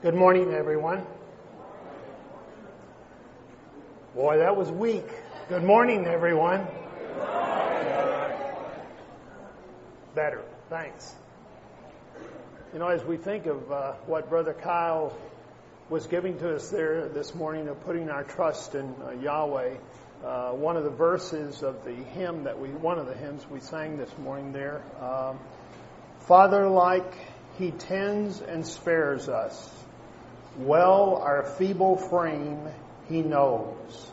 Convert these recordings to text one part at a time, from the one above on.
Good morning, everyone. Boy, that was weak. Good morning, everyone. Better. Thanks. You know, as we think of uh, what Brother Kyle was giving to us there this morning of putting our trust in uh, Yahweh, uh, one of the verses of the hymn that we, one of the hymns we sang this morning there, um, Father like he tends and spares us. Well our feeble frame he knows.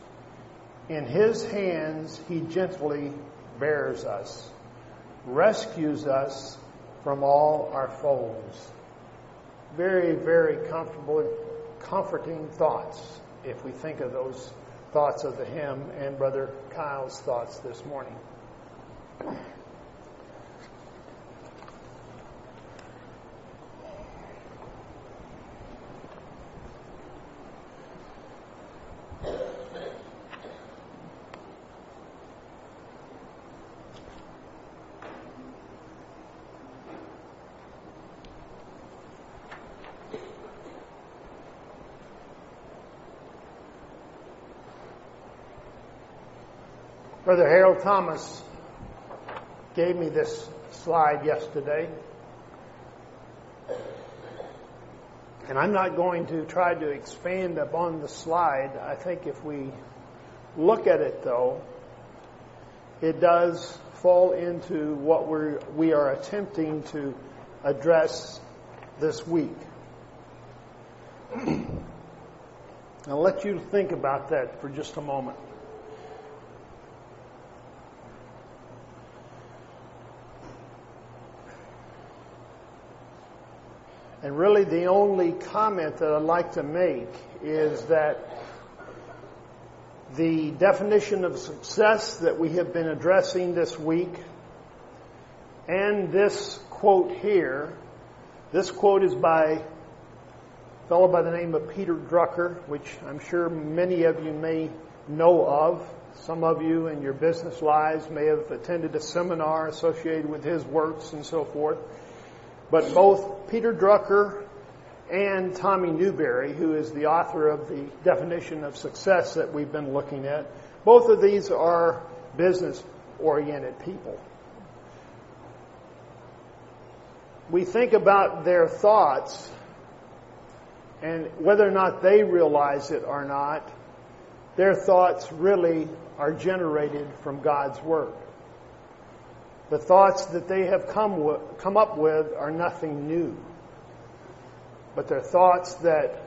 In his hands he gently bears us, rescues us from all our foes. Very, very comfortable, comforting thoughts if we think of those thoughts of the hymn and Brother Kyle's thoughts this morning. Thomas gave me this slide yesterday. And I'm not going to try to expand upon the slide. I think if we look at it though, it does fall into what we're, we are attempting to address this week. I'll let you think about that for just a moment. And really, the only comment that I'd like to make is that the definition of success that we have been addressing this week and this quote here, this quote is by a fellow by the name of Peter Drucker, which I'm sure many of you may know of. Some of you in your business lives may have attended a seminar associated with his works and so forth. But both Peter Drucker and Tommy Newberry, who is the author of the definition of success that we've been looking at, both of these are business oriented people. We think about their thoughts and whether or not they realize it or not, their thoughts really are generated from God's Word. The thoughts that they have come, w- come up with are nothing new, but they're thoughts that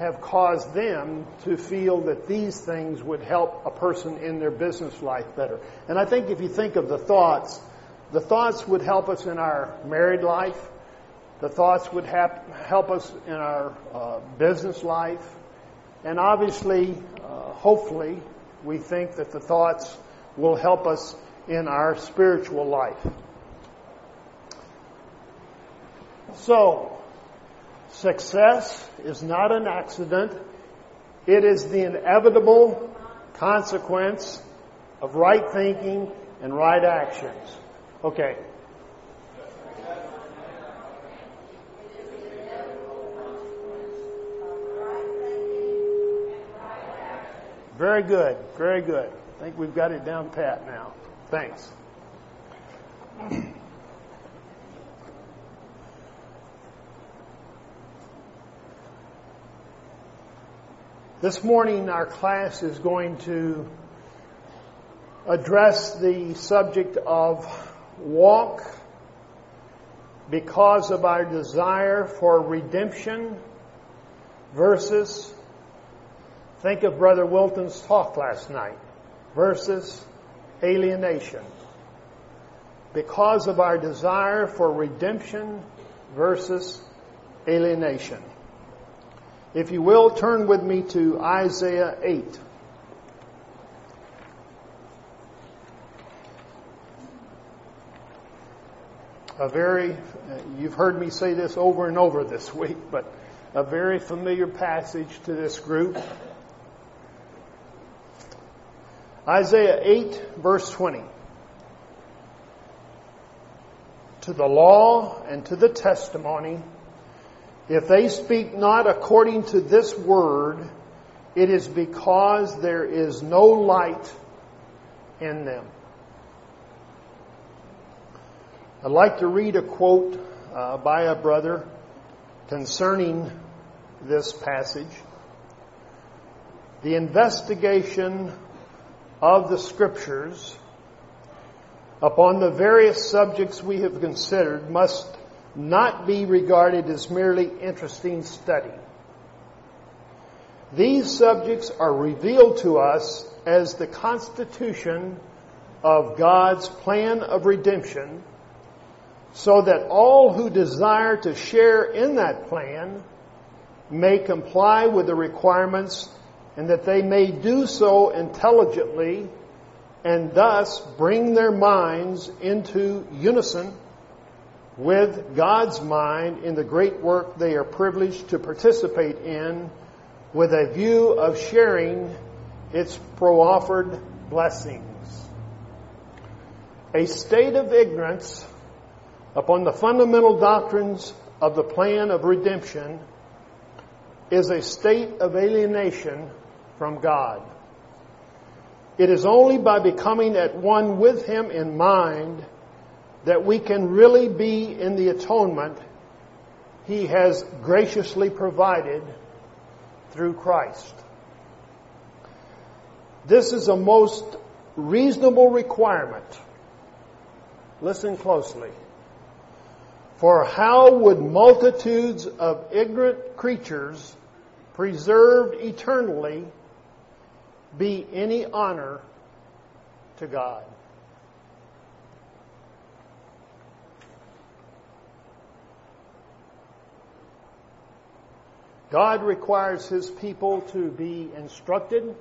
have caused them to feel that these things would help a person in their business life better. And I think if you think of the thoughts, the thoughts would help us in our married life. The thoughts would help us in our uh, business life. And obviously, uh, hopefully, we think that the thoughts will help us in our spiritual life. So, success is not an accident. It is the inevitable consequence of right thinking and right actions. Okay. Very good. Very good. I think we've got it down pat now. Thanks. This morning, our class is going to address the subject of walk because of our desire for redemption versus, think of Brother Wilton's talk last night, versus alienation because of our desire for redemption versus alienation. If you will, turn with me to Isaiah 8. A very, you've heard me say this over and over this week, but a very familiar passage to this group. Isaiah 8 verse 20. To the law and to the testimony If they speak not according to this word, it is because there is no light in them. I'd like to read a quote uh, by a brother concerning this passage. The investigation of the scriptures upon the various subjects we have considered must not be regarded as merely interesting study. These subjects are revealed to us as the constitution of God's plan of redemption so that all who desire to share in that plan may comply with the requirements and that they may do so intelligently and thus bring their minds into unison with God's mind in the great work they are privileged to participate in with a view of sharing its proffered blessings. A state of ignorance upon the fundamental doctrines of the plan of redemption is a state of alienation from God. It is only by becoming at one with Him in mind that we can really be in the atonement He has graciously provided through Christ. This is a most reasonable requirement. Listen closely. For how would multitudes of ignorant creatures preserved eternally be any honor to God? God requires His people to be instructed.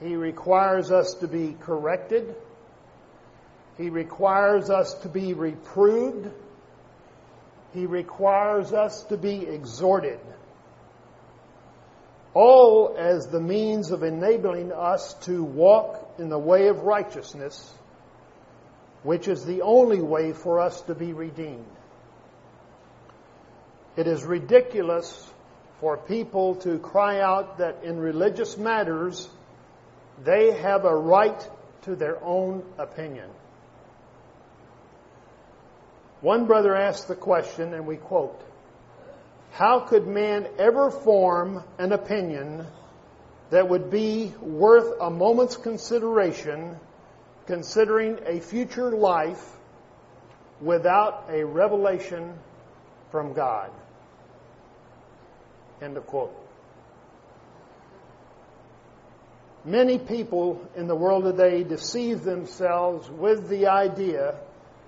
He requires us to be corrected. He requires us to be reproved. He requires us to be exhorted. All as the means of enabling us to walk in the way of righteousness, which is the only way for us to be redeemed. It is ridiculous for people to cry out that in religious matters they have a right to their own opinion. One brother asked the question, and we quote, How could man ever form an opinion that would be worth a moment's consideration considering a future life without a revelation from God? End of quote. Many people in the world today deceive themselves with the idea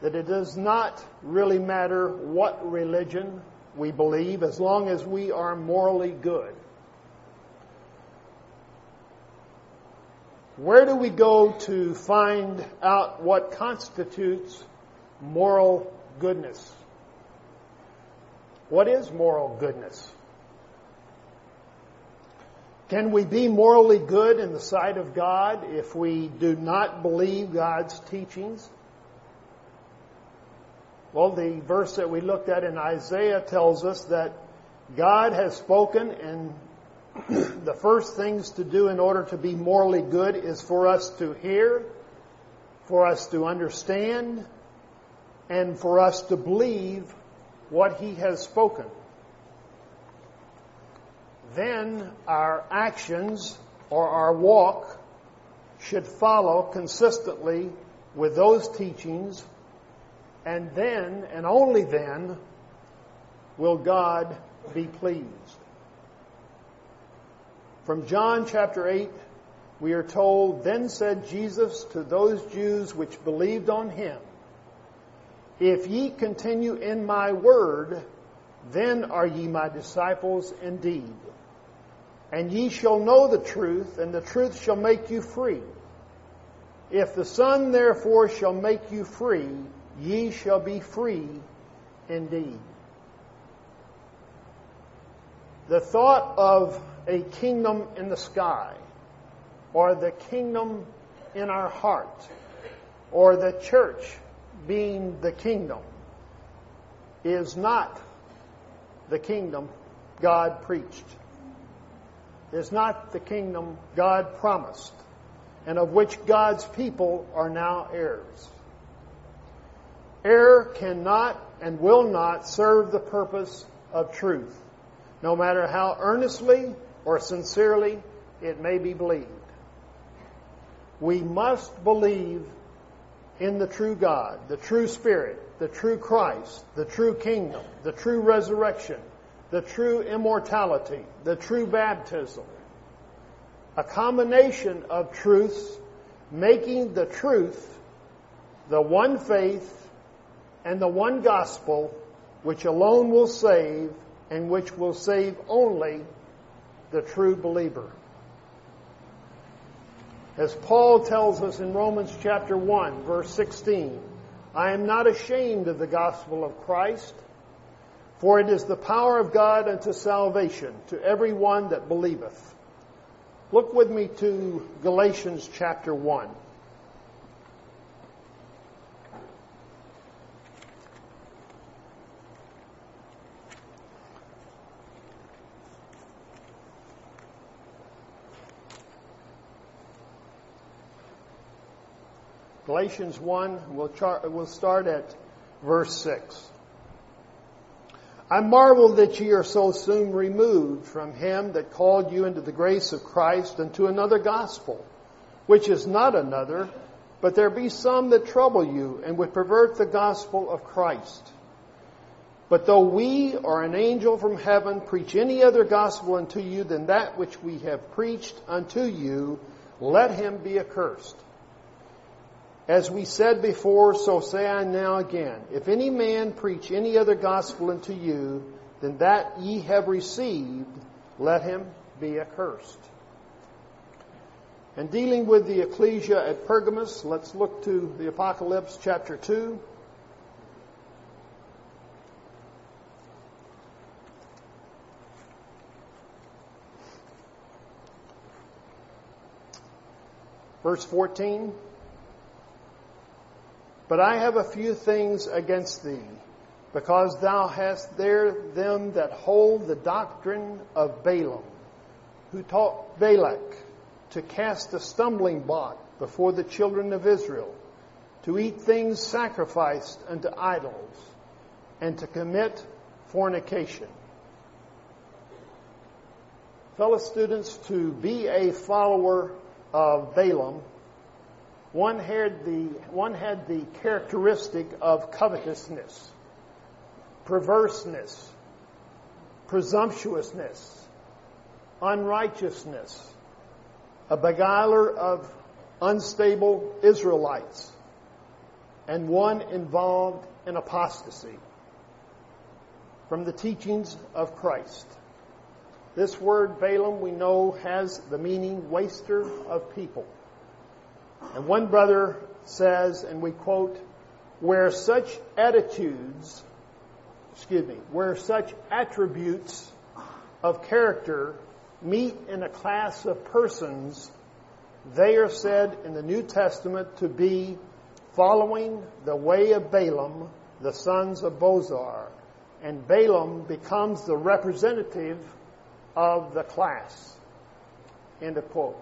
that it does not really matter what religion we believe as long as we are morally good. Where do we go to find out what constitutes moral goodness? What is moral goodness? Can we be morally good in the sight of God if we do not believe God's teachings? Well, the verse that we looked at in Isaiah tells us that God has spoken and the first things to do in order to be morally good is for us to hear, for us to understand, and for us to believe what He has spoken. Then our actions or our walk should follow consistently with those teachings and then, and only then, will God be pleased. From John chapter 8, we are told, Then said Jesus to those Jews which believed on him, If ye continue in my word, then are ye my disciples indeed. And ye shall know the truth, and the truth shall make you free. If the Son therefore shall make you free, ye shall be free indeed. The thought of a kingdom in the sky, or the kingdom in our heart, or the church being the kingdom, is not the kingdom God preached. Is not the kingdom God promised, and of which God's people are now heirs. Error cannot and will not serve the purpose of truth, no matter how earnestly or sincerely it may be believed. We must believe in the true God, the true Spirit, the true Christ, the true kingdom, the true resurrection, the true immortality, the true baptism. A combination of truths making the truth the one faith and the one gospel which alone will save and which will save only the true believer. As Paul tells us in Romans chapter 1 verse 16, I am not ashamed of the gospel of Christ, for it is the power of God unto salvation to every one that believeth. Look with me to Galatians chapter 1. Galatians 1, we'll, char- we'll start at verse 6. I marvel that ye are so soon removed from him that called you into the grace of Christ unto another gospel, which is not another, but there be some that trouble you and would pervert the gospel of Christ. But though we or an angel from heaven preach any other gospel unto you than that which we have preached unto you, let him be accursed. As we said before, so say I now again. If any man preach any other gospel unto you than that ye have received, let him be accursed. And dealing with the ecclesia at Pergamos, let's look to the Apocalypse chapter 2. Verse 14. But I have a few things against thee, because thou hast there them that hold the doctrine of Balaam, who taught Balak to cast a stumbling block before the children of Israel, to eat things sacrificed unto idols, and to commit fornication. Fellow students, to be a follower of Balaam one had the, one had the characteristic of covetousness, perverseness, presumptuousness, unrighteousness, a beguiler of unstable Israelites, and one involved in apostasy from the teachings of Christ. This word Balaam we know has the meaning waster of people. And one brother says, and we quote, where such attitudes, excuse me, where such attributes of character meet in a class of persons, they are said in the New Testament to be following the way of Balaam, the sons of Bosor. And Balaam becomes the representative of the class. End of quote.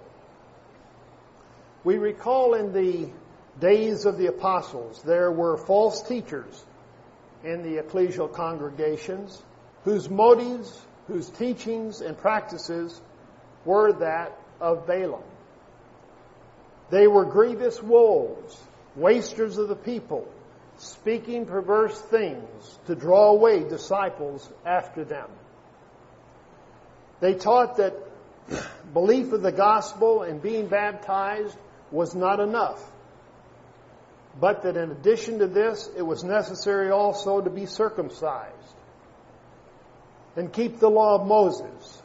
We recall in the days of the apostles, there were false teachers in the ecclesial congregations whose motives, whose teachings and practices were that of Balaam. They were grievous wolves, wasters of the people, speaking perverse things to draw away disciples after them. They taught that belief of the gospel and being baptized was not enough, but that in addition to this, it was necessary also to be circumcised and keep the law of Moses,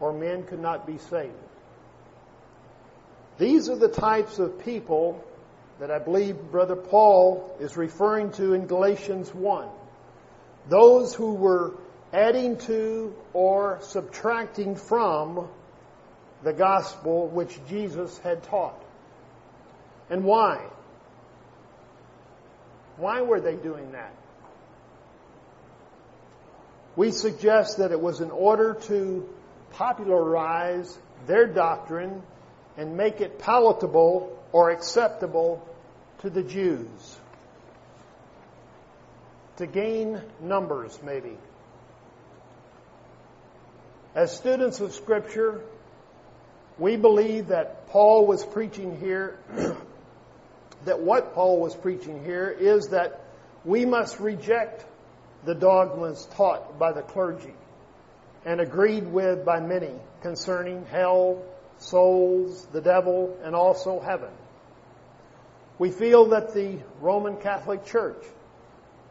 or men could not be saved. These are the types of people that I believe Brother Paul is referring to in Galatians 1. Those who were adding to or subtracting from the gospel which Jesus had taught. And why? Why were they doing that? we suggest that it was in order to popularize their doctrine and make it palatable or acceptable to the Jews. To gain numbers, maybe. As students of Scripture, we believe that Paul was preaching here, that what Paul was preaching here is that we must reject the dogmas taught by the clergy and agreed with by many concerning hell, souls, the devil, and also heaven. We feel that the Roman Catholic Church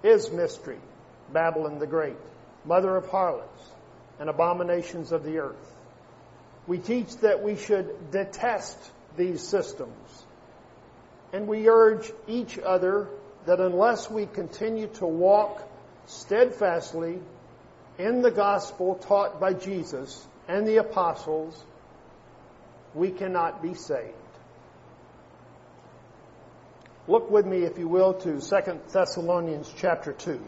is mystery, Babylon the Great, mother of harlots and abominations of the earth. We teach that we should detest these systems. And we urge each other that unless we continue to walk steadfastly in the gospel taught by Jesus and the apostles, we cannot be saved. Look with me, if you will, to 2 Thessalonians chapter 2.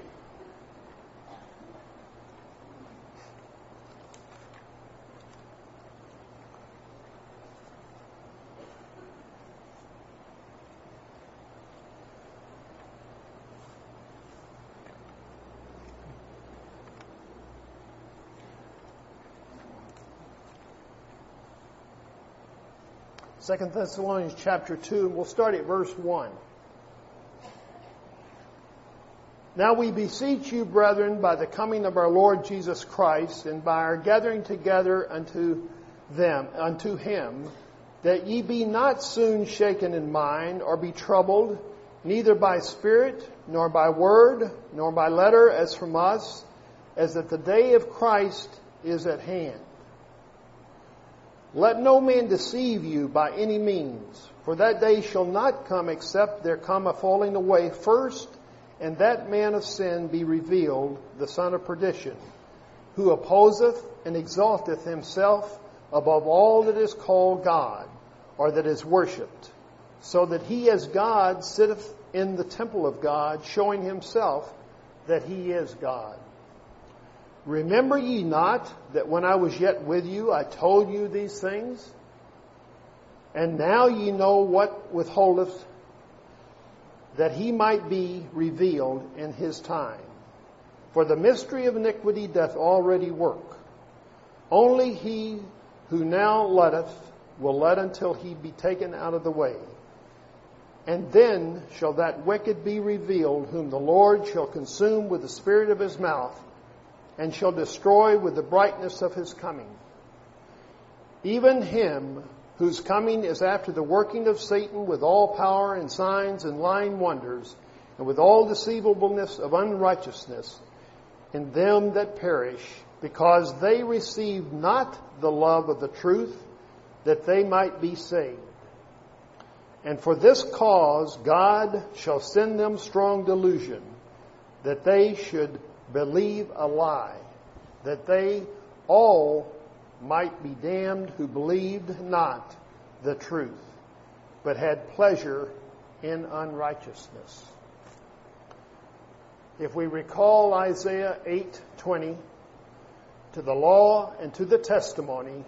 Second Thessalonians chapter 2, we'll start at verse 1. Now we beseech you, brethren, by the coming of our Lord Jesus Christ, and by our gathering together unto them, unto him, that ye be not soon shaken in mind, or be troubled, neither by spirit, nor by word, nor by letter, as from us, as that the day of Christ is at hand. Let no man deceive you by any means, for that day shall not come except there come a falling away first, and that man of sin be revealed, the son of perdition, who opposeth and exalteth himself above all that is called God, or that is worshipped, so that he as God sitteth in the temple of God, showing himself that he is God. Remember ye not that when I was yet with you, I told you these things? And now ye know what withholdeth, that he might be revealed in his time. For the mystery of iniquity doth already work. Only he who now letteth will let until he be taken out of the way. And then shall that wicked be revealed, whom the Lord shall consume with the spirit of his mouth and shall destroy with the brightness of his coming. Even him whose coming is after the working of Satan with all power and signs and lying wonders, and with all deceivableness of unrighteousness in them that perish, because they received not the love of the truth, that they might be saved. And for this cause God shall send them strong delusion, that they should believe a lie, that they all might be damned who believed not the truth, but had pleasure in unrighteousness. If we recall Isaiah 8:20, to the law and to the testimony,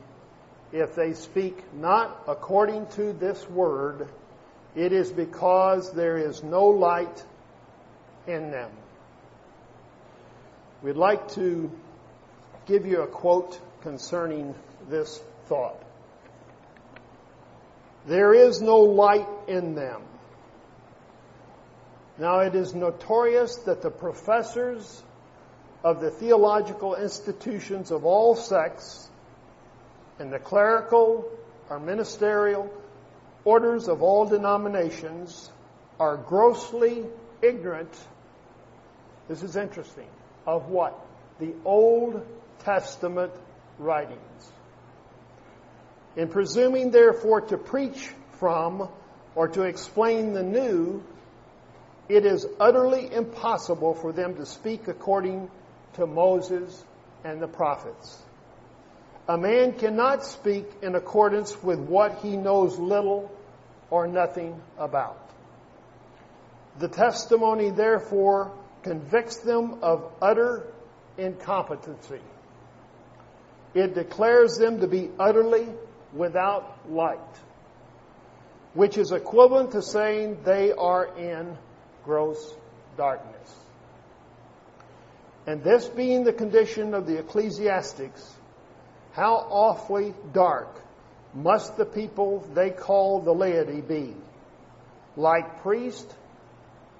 if they speak not according to this word, it is because there is no light in them. We'd like to give you a quote concerning this thought. There is no light in them. Now it is notorious that the professors of the theological institutions of all sects and the clerical or ministerial orders of all denominations are grossly ignorant. This is interesting of what? The Old Testament writings. In presuming, therefore, to preach from or to explain the new, it is utterly impossible for them to speak according to Moses and the prophets. A man cannot speak in accordance with what he knows little or nothing about. The testimony, therefore, convicts them of utter incompetency. It declares them to be utterly without light, which is equivalent to saying they are in gross darkness. And this being the condition of the ecclesiastics, how awfully dark must the people they call the laity be? Like priest,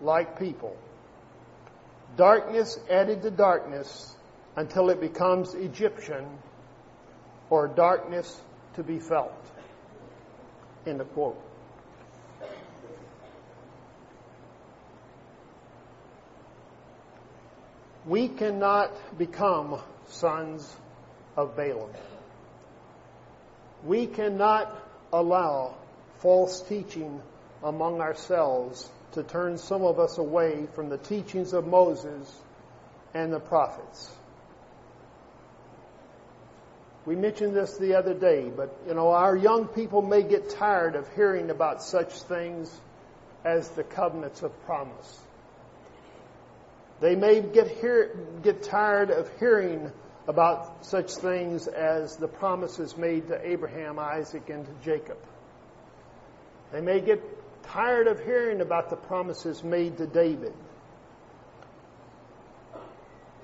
like people. Darkness added to darkness until it becomes Egyptian or darkness to be felt. End of quote. We cannot become sons of Balaam. We cannot allow false teaching among ourselves to turn some of us away from the teachings of Moses and the prophets. We mentioned this the other day, but you know, our young people may get tired of hearing about such things as the covenants of promise. They may get hear, get tired of hearing about such things as the promises made to Abraham, Isaac, and to Jacob. They may get tired of hearing about the promises made to David.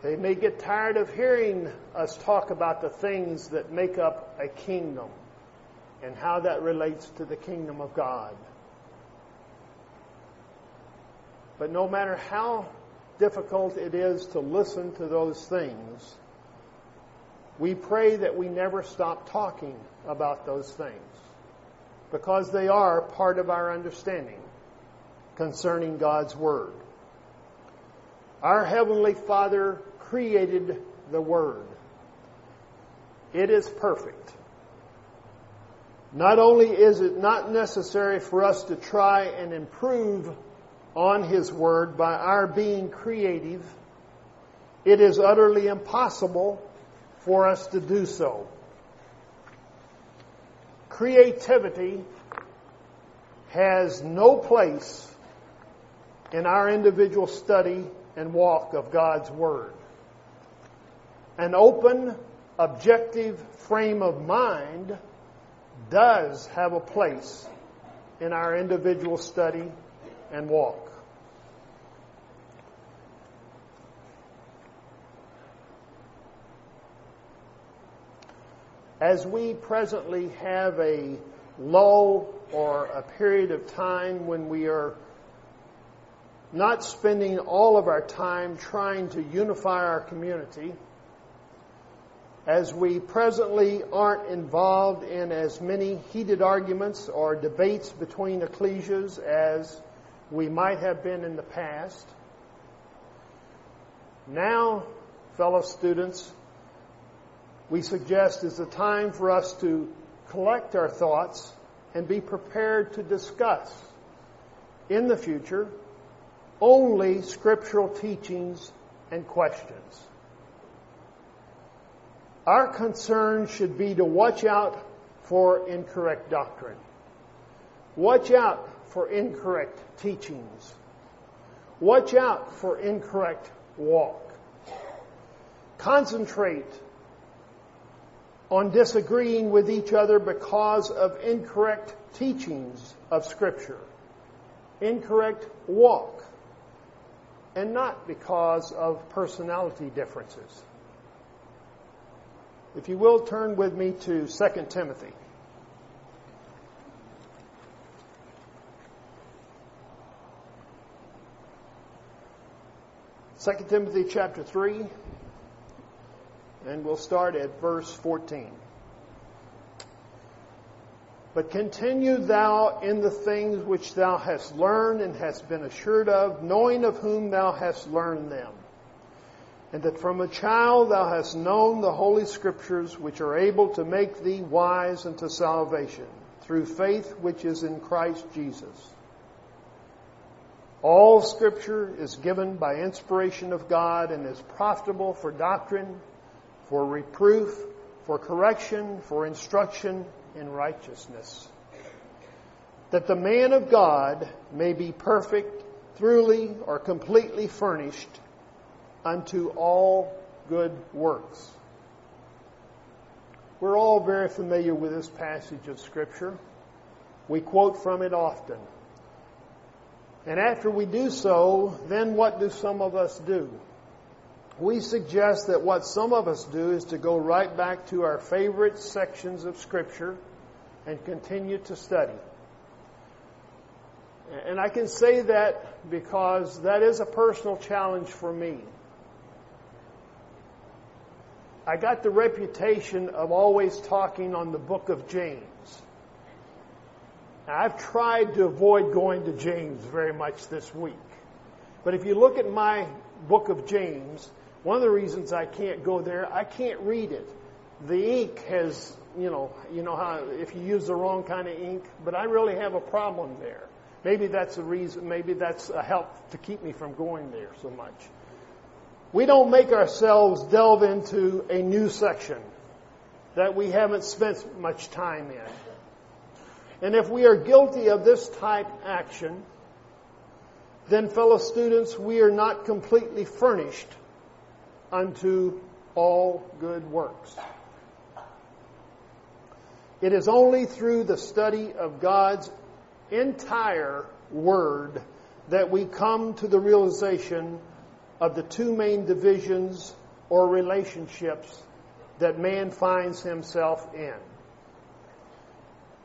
They may get tired of hearing us talk about the things that make up a kingdom and how that relates to the kingdom of God. But no matter how difficult it is to listen to those things, we pray that we never stop talking about those things because they are part of our understanding concerning God's Word. Our Heavenly Father created the Word. It is perfect. Not only is it not necessary for us to try and improve on His Word by our being creative, it is utterly impossible for us to do so. Creativity has no place in our individual study and walk of God's Word an open, objective frame of mind does have a place in our individual study and walk. As we presently have a lull or a period of time when we are not spending all of our time trying to unify our community, as we presently aren't involved in as many heated arguments or debates between ecclesias as we might have been in the past. Now, fellow students, we suggest is the time for us to collect our thoughts and be prepared to discuss in the future only scriptural teachings and questions. Our concern should be to watch out for incorrect doctrine. Watch out for incorrect teachings. Watch out for incorrect walk. Concentrate on disagreeing with each other because of incorrect teachings of Scripture, incorrect walk, and not because of personality differences. If you will, turn with me to 2 Timothy. Second Timothy chapter 3, and we'll start at verse 14. But continue thou in the things which thou hast learned and hast been assured of, knowing of whom thou hast learned them and that from a child thou hast known the holy scriptures which are able to make thee wise unto salvation through faith which is in Christ Jesus. All scripture is given by inspiration of God and is profitable for doctrine, for reproof, for correction, for instruction in righteousness. That the man of God may be perfect, truly or completely furnished unto all good works. We're all very familiar with this passage of Scripture. We quote from it often. And after we do so, then what do some of us do? We suggest that what some of us do is to go right back to our favorite sections of Scripture and continue to study. And I can say that because that is a personal challenge for me. I got the reputation of always talking on the book of James. Now, I've tried to avoid going to James very much this week. But if you look at my book of James, one of the reasons I can't go there, I can't read it. The ink has, you know, you know how if you use the wrong kind of ink, but I really have a problem there. Maybe that's a reason, maybe that's a help to keep me from going there so much. We don't make ourselves delve into a new section that we haven't spent much time in. And if we are guilty of this type action, then fellow students, we are not completely furnished unto all good works. It is only through the study of God's entire Word that we come to the realization of the two main divisions or relationships that man finds himself in.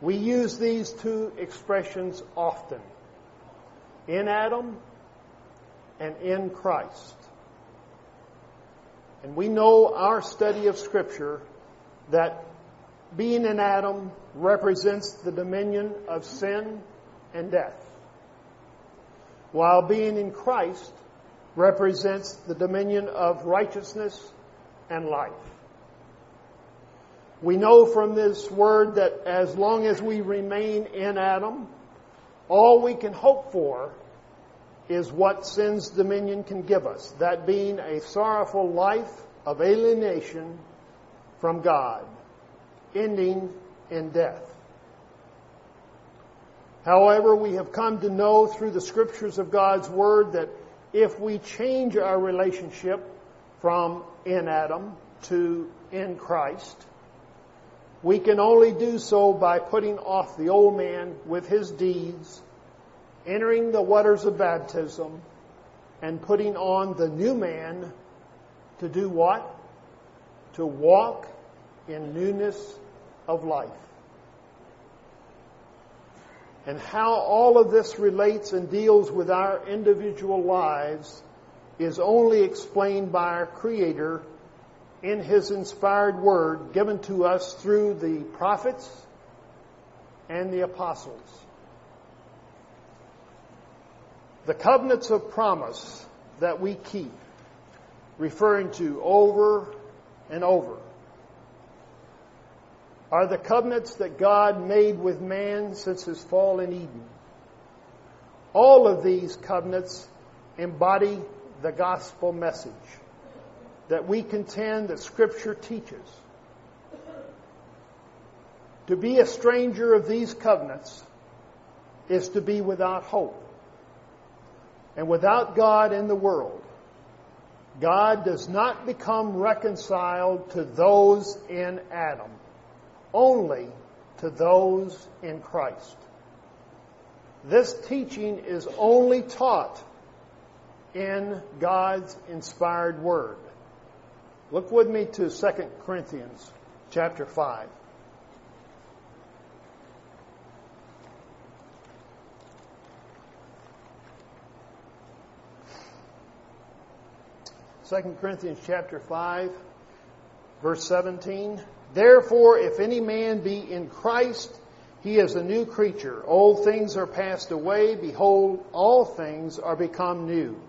We use these two expressions often in Adam and in Christ. And we know our study of Scripture that being in Adam represents the dominion of sin and death, while being in Christ represents the dominion of righteousness and life. We know from this word that as long as we remain in Adam, all we can hope for is what sin's dominion can give us, that being a sorrowful life of alienation from God, ending in death. However, we have come to know through the scriptures of God's Word that if we change our relationship from in Adam to in Christ, we can only do so by putting off the old man with his deeds, entering the waters of baptism, and putting on the new man to do what? To walk in newness of life and how all of this relates and deals with our individual lives is only explained by our Creator in His inspired Word given to us through the prophets and the apostles. The covenants of promise that we keep, referring to over and over, are the covenants that God made with man since his fall in Eden. All of these covenants embody the gospel message that we contend that Scripture teaches. To be a stranger of these covenants is to be without hope. And without God in the world, God does not become reconciled to those in Adam only to those in Christ. This teaching is only taught in God's inspired word. Look with me to 2 Corinthians chapter 5. Second Corinthians chapter 5, verse 17. Therefore, if any man be in Christ, he is a new creature. Old things are passed away. Behold, all things are become new.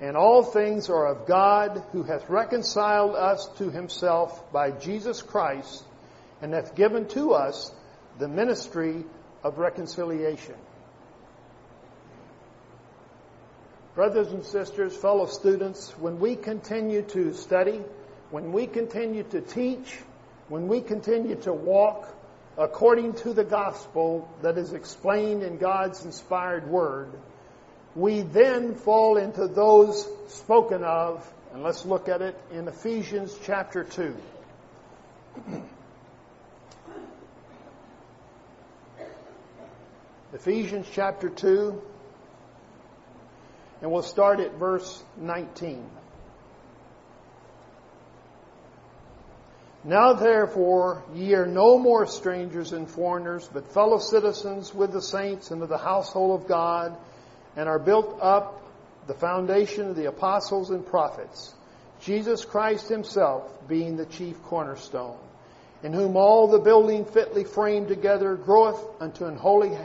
And all things are of God, who hath reconciled us to himself by Jesus Christ, and hath given to us the ministry of reconciliation. Brothers and sisters, fellow students, when we continue to study, when we continue to teach, when we continue to walk according to the gospel that is explained in God's inspired word, we then fall into those spoken of, and let's look at it in Ephesians chapter 2. Ephesians chapter 2, and we'll start at verse 19. Now therefore ye are no more strangers and foreigners, but fellow citizens with the saints and of the household of God, and are built up the foundation of the apostles and prophets, Jesus Christ himself being the chief cornerstone, in whom all the building fitly framed together groweth unto an holy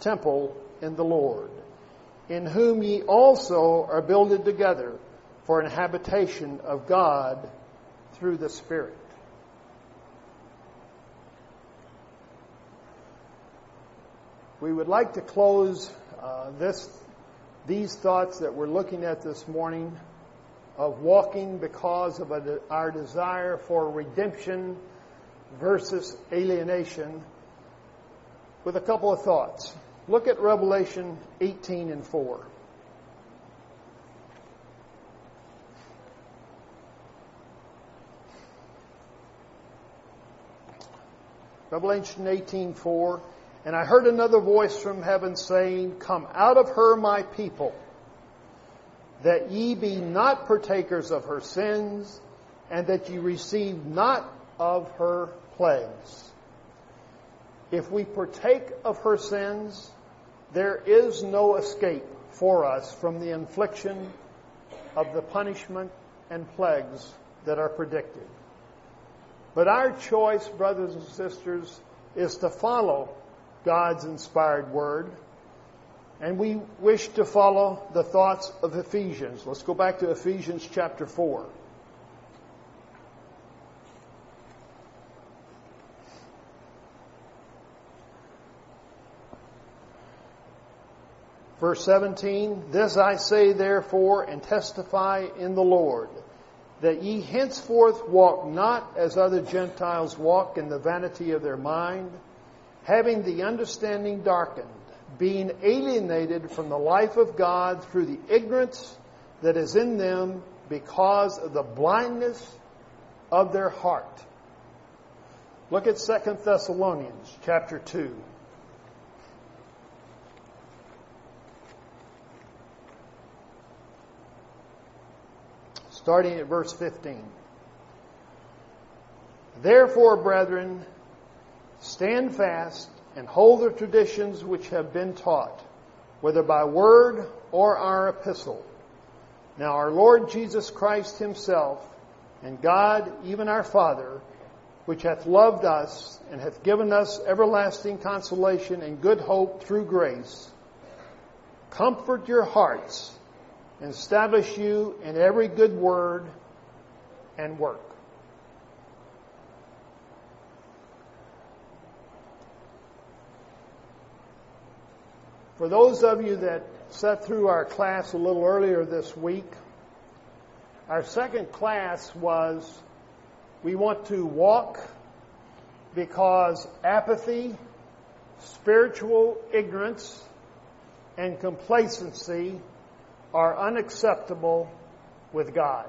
temple in the Lord, in whom ye also are builded together for an habitation of God through the Spirit. We would like to close uh, this, these thoughts that we're looking at this morning of walking because of a, our desire for redemption versus alienation with a couple of thoughts. Look at Revelation 18 and 4. Revelation 18:4 and I heard another voice from heaven saying come out of her my people that ye be not partakers of her sins and that ye receive not of her plagues if we partake of her sins, there is no escape for us from the infliction of the punishment and plagues that are predicted. But our choice, brothers and sisters, is to follow God's inspired word. And we wish to follow the thoughts of Ephesians. Let's go back to Ephesians chapter 4. Verse 17, This I say therefore and testify in the Lord, that ye henceforth walk not as other Gentiles walk in the vanity of their mind, having the understanding darkened, being alienated from the life of God through the ignorance that is in them because of the blindness of their heart. Look at 2 Thessalonians chapter 2. Starting at verse 15. Therefore, brethren, stand fast and hold the traditions which have been taught, whether by word or our epistle. Now our Lord Jesus Christ himself and God, even our Father, which hath loved us and hath given us everlasting consolation and good hope through grace, comfort your hearts and establish you in every good word and work. For those of you that sat through our class a little earlier this week, our second class was we want to walk because apathy, spiritual ignorance, and complacency are unacceptable with God.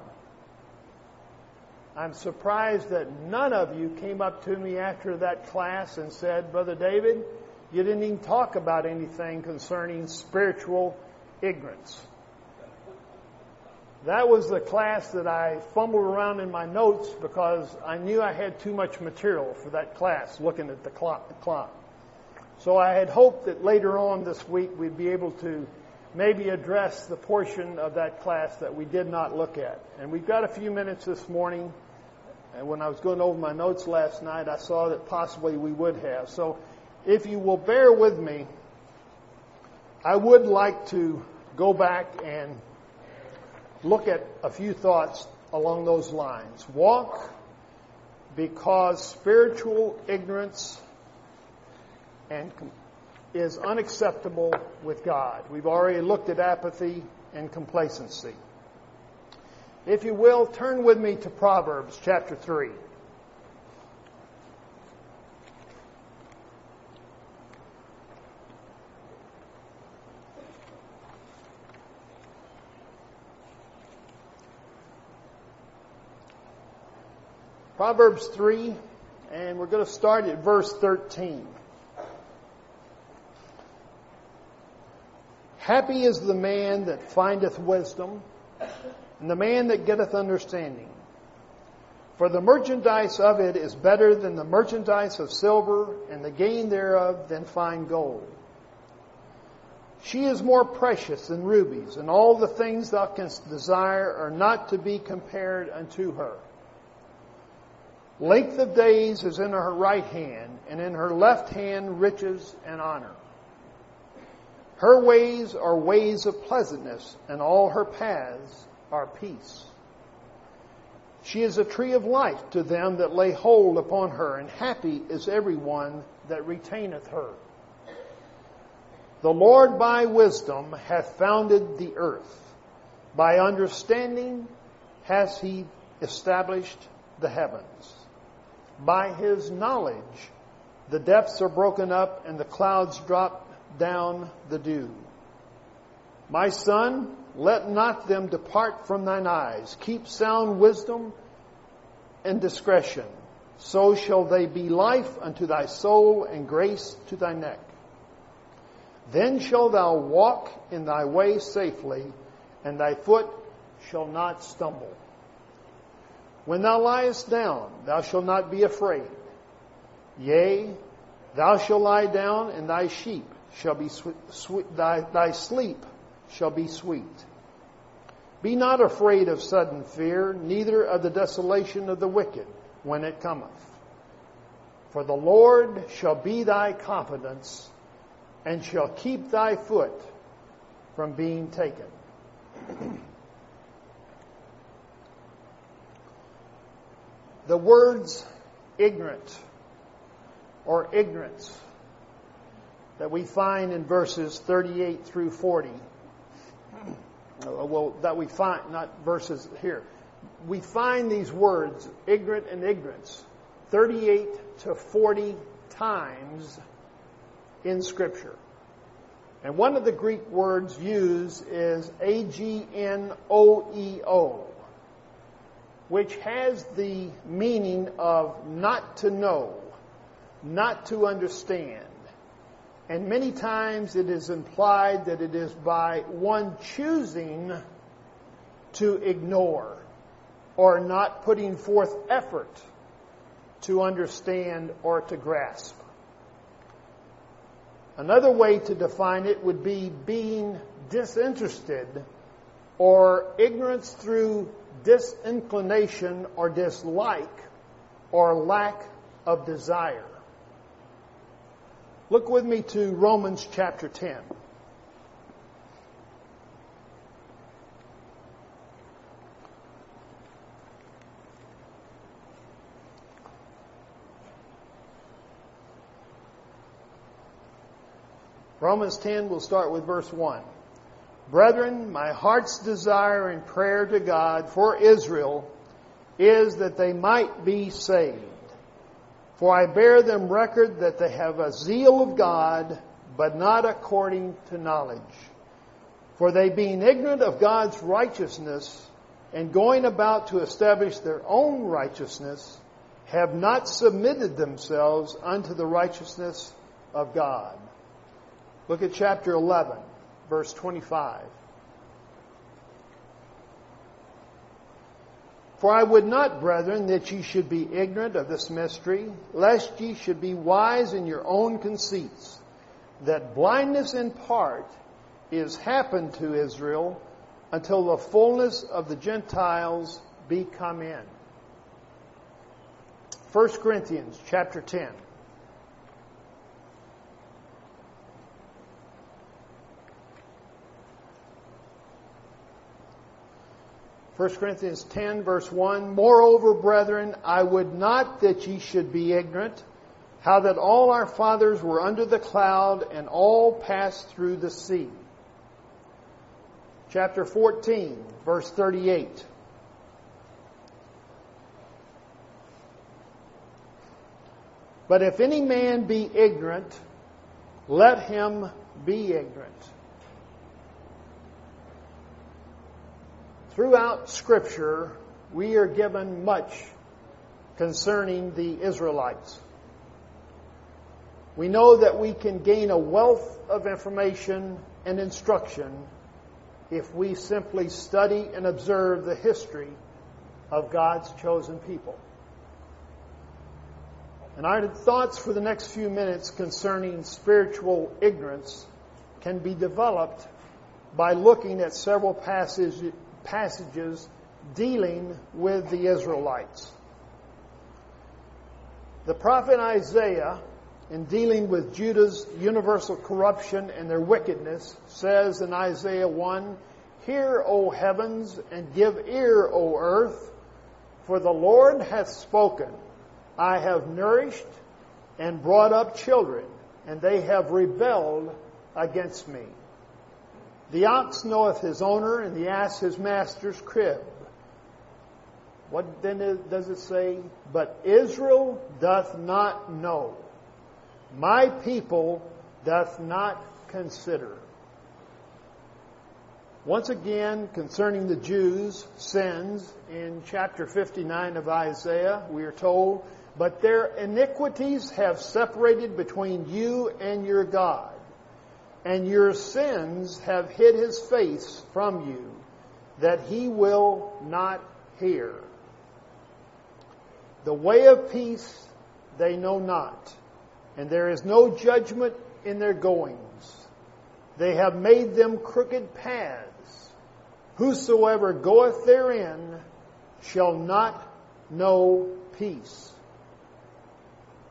I'm surprised that none of you came up to me after that class and said, Brother David, you didn't even talk about anything concerning spiritual ignorance. That was the class that I fumbled around in my notes because I knew I had too much material for that class looking at the clock. The clock. So I had hoped that later on this week we'd be able to maybe address the portion of that class that we did not look at. And we've got a few minutes this morning. And when I was going over my notes last night, I saw that possibly we would have. So if you will bear with me, I would like to go back and look at a few thoughts along those lines. Walk because spiritual ignorance and is unacceptable with God. We've already looked at apathy and complacency. If you will, turn with me to Proverbs chapter 3. Proverbs 3, and we're going to start at verse 13. Happy is the man that findeth wisdom, and the man that getteth understanding. For the merchandise of it is better than the merchandise of silver, and the gain thereof than fine gold. She is more precious than rubies, and all the things thou canst desire are not to be compared unto her. Length of days is in her right hand, and in her left hand riches and honor. Her ways are ways of pleasantness, and all her paths are peace. She is a tree of life to them that lay hold upon her, and happy is every one that retaineth her. The Lord by wisdom hath founded the earth. By understanding has he established the heavens. By his knowledge the depths are broken up and the clouds drop down the dew. My son, let not them depart from thine eyes. Keep sound wisdom and discretion. So shall they be life unto thy soul and grace to thy neck. Then shalt thou walk in thy way safely, and thy foot shall not stumble. When thou liest down, thou shalt not be afraid. Yea, thou shalt lie down, and thy sheep shall be sweet, thy, thy sleep shall be sweet. Be not afraid of sudden fear, neither of the desolation of the wicked when it cometh. For the Lord shall be thy confidence and shall keep thy foot from being taken. the words ignorant or ignorance that we find in verses 38 through 40. Uh, well, that we find, not verses here. We find these words, ignorant and ignorance, 38 to 40 times in Scripture. And one of the Greek words used is A-G-N-O-E-O, which has the meaning of not to know, not to understand. And many times it is implied that it is by one choosing to ignore or not putting forth effort to understand or to grasp. Another way to define it would be being disinterested or ignorance through disinclination or dislike or lack of desire. Look with me to Romans chapter 10. Romans 10, we'll start with verse 1. Brethren, my heart's desire and prayer to God for Israel is that they might be saved. For I bear them record that they have a zeal of God, but not according to knowledge. For they being ignorant of God's righteousness and going about to establish their own righteousness, have not submitted themselves unto the righteousness of God. Look at chapter 11, verse 25. For I would not, brethren, that ye should be ignorant of this mystery, lest ye should be wise in your own conceits, that blindness in part is happened to Israel until the fullness of the Gentiles be come in. 1 Corinthians chapter 10. 1 Corinthians 10 verse 1, Moreover, brethren, I would not that ye should be ignorant, how that all our fathers were under the cloud and all passed through the sea. Chapter 14 verse 38. But if any man be ignorant, let him be ignorant. Throughout Scripture, we are given much concerning the Israelites. We know that we can gain a wealth of information and instruction if we simply study and observe the history of God's chosen people. And our thoughts for the next few minutes concerning spiritual ignorance can be developed by looking at several passage, passages dealing with the Israelites. The prophet Isaiah, in dealing with Judah's universal corruption and their wickedness, says in Isaiah 1 Hear, O heavens, and give ear, O earth, for the Lord hath spoken. I have nourished and brought up children, and they have rebelled against me. The ox knoweth his owner, and the ass his master's crib. What then does it say? But Israel doth not know. My people doth not consider. Once again, concerning the Jews' sins, in chapter 59 of Isaiah, we are told, But their iniquities have separated between you and your God, and your sins have hid his face from you, that he will not hear. The way of peace they know not, and there is no judgment in their goings. They have made them crooked paths. Whosoever goeth therein shall not know peace.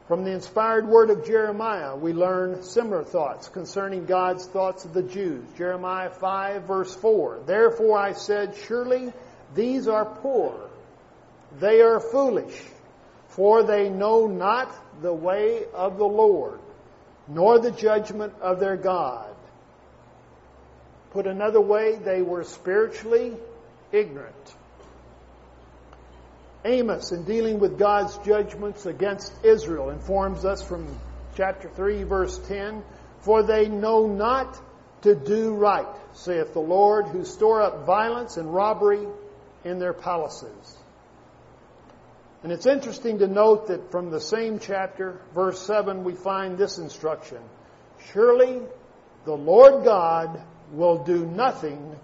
From the inspired word of Jeremiah, we learn similar thoughts concerning God's thoughts of the Jews. Jeremiah 5 verse 4. Therefore I said, surely these are poor. They are foolish for they know not the way of the Lord, nor the judgment of their God. Put another way, they were spiritually ignorant. Amos, in dealing with God's judgments against Israel, informs us from chapter 3, verse 10 For they know not to do right, saith the Lord, who store up violence and robbery in their palaces. And it's interesting to note that from the same chapter, verse 7, we find this instruction Surely the Lord God will do nothing,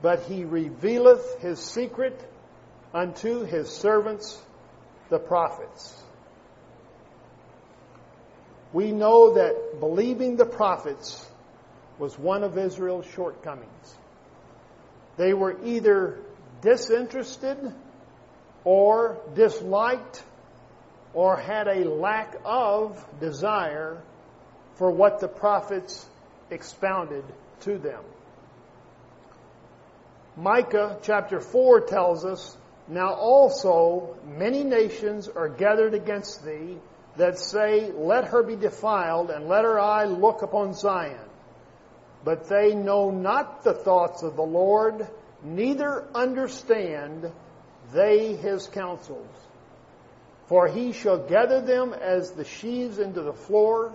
but he revealeth his secret unto his servants, the prophets. We know that believing the prophets was one of Israel's shortcomings. They were either disinterested or disliked or had a lack of desire for what the prophets expounded to them. Micah chapter 4 tells us, Now also many nations are gathered against thee that say, Let her be defiled, and let her eye look upon Zion. But they know not the thoughts of the Lord, neither understand they his counsels. For he shall gather them as the sheaves into the floor.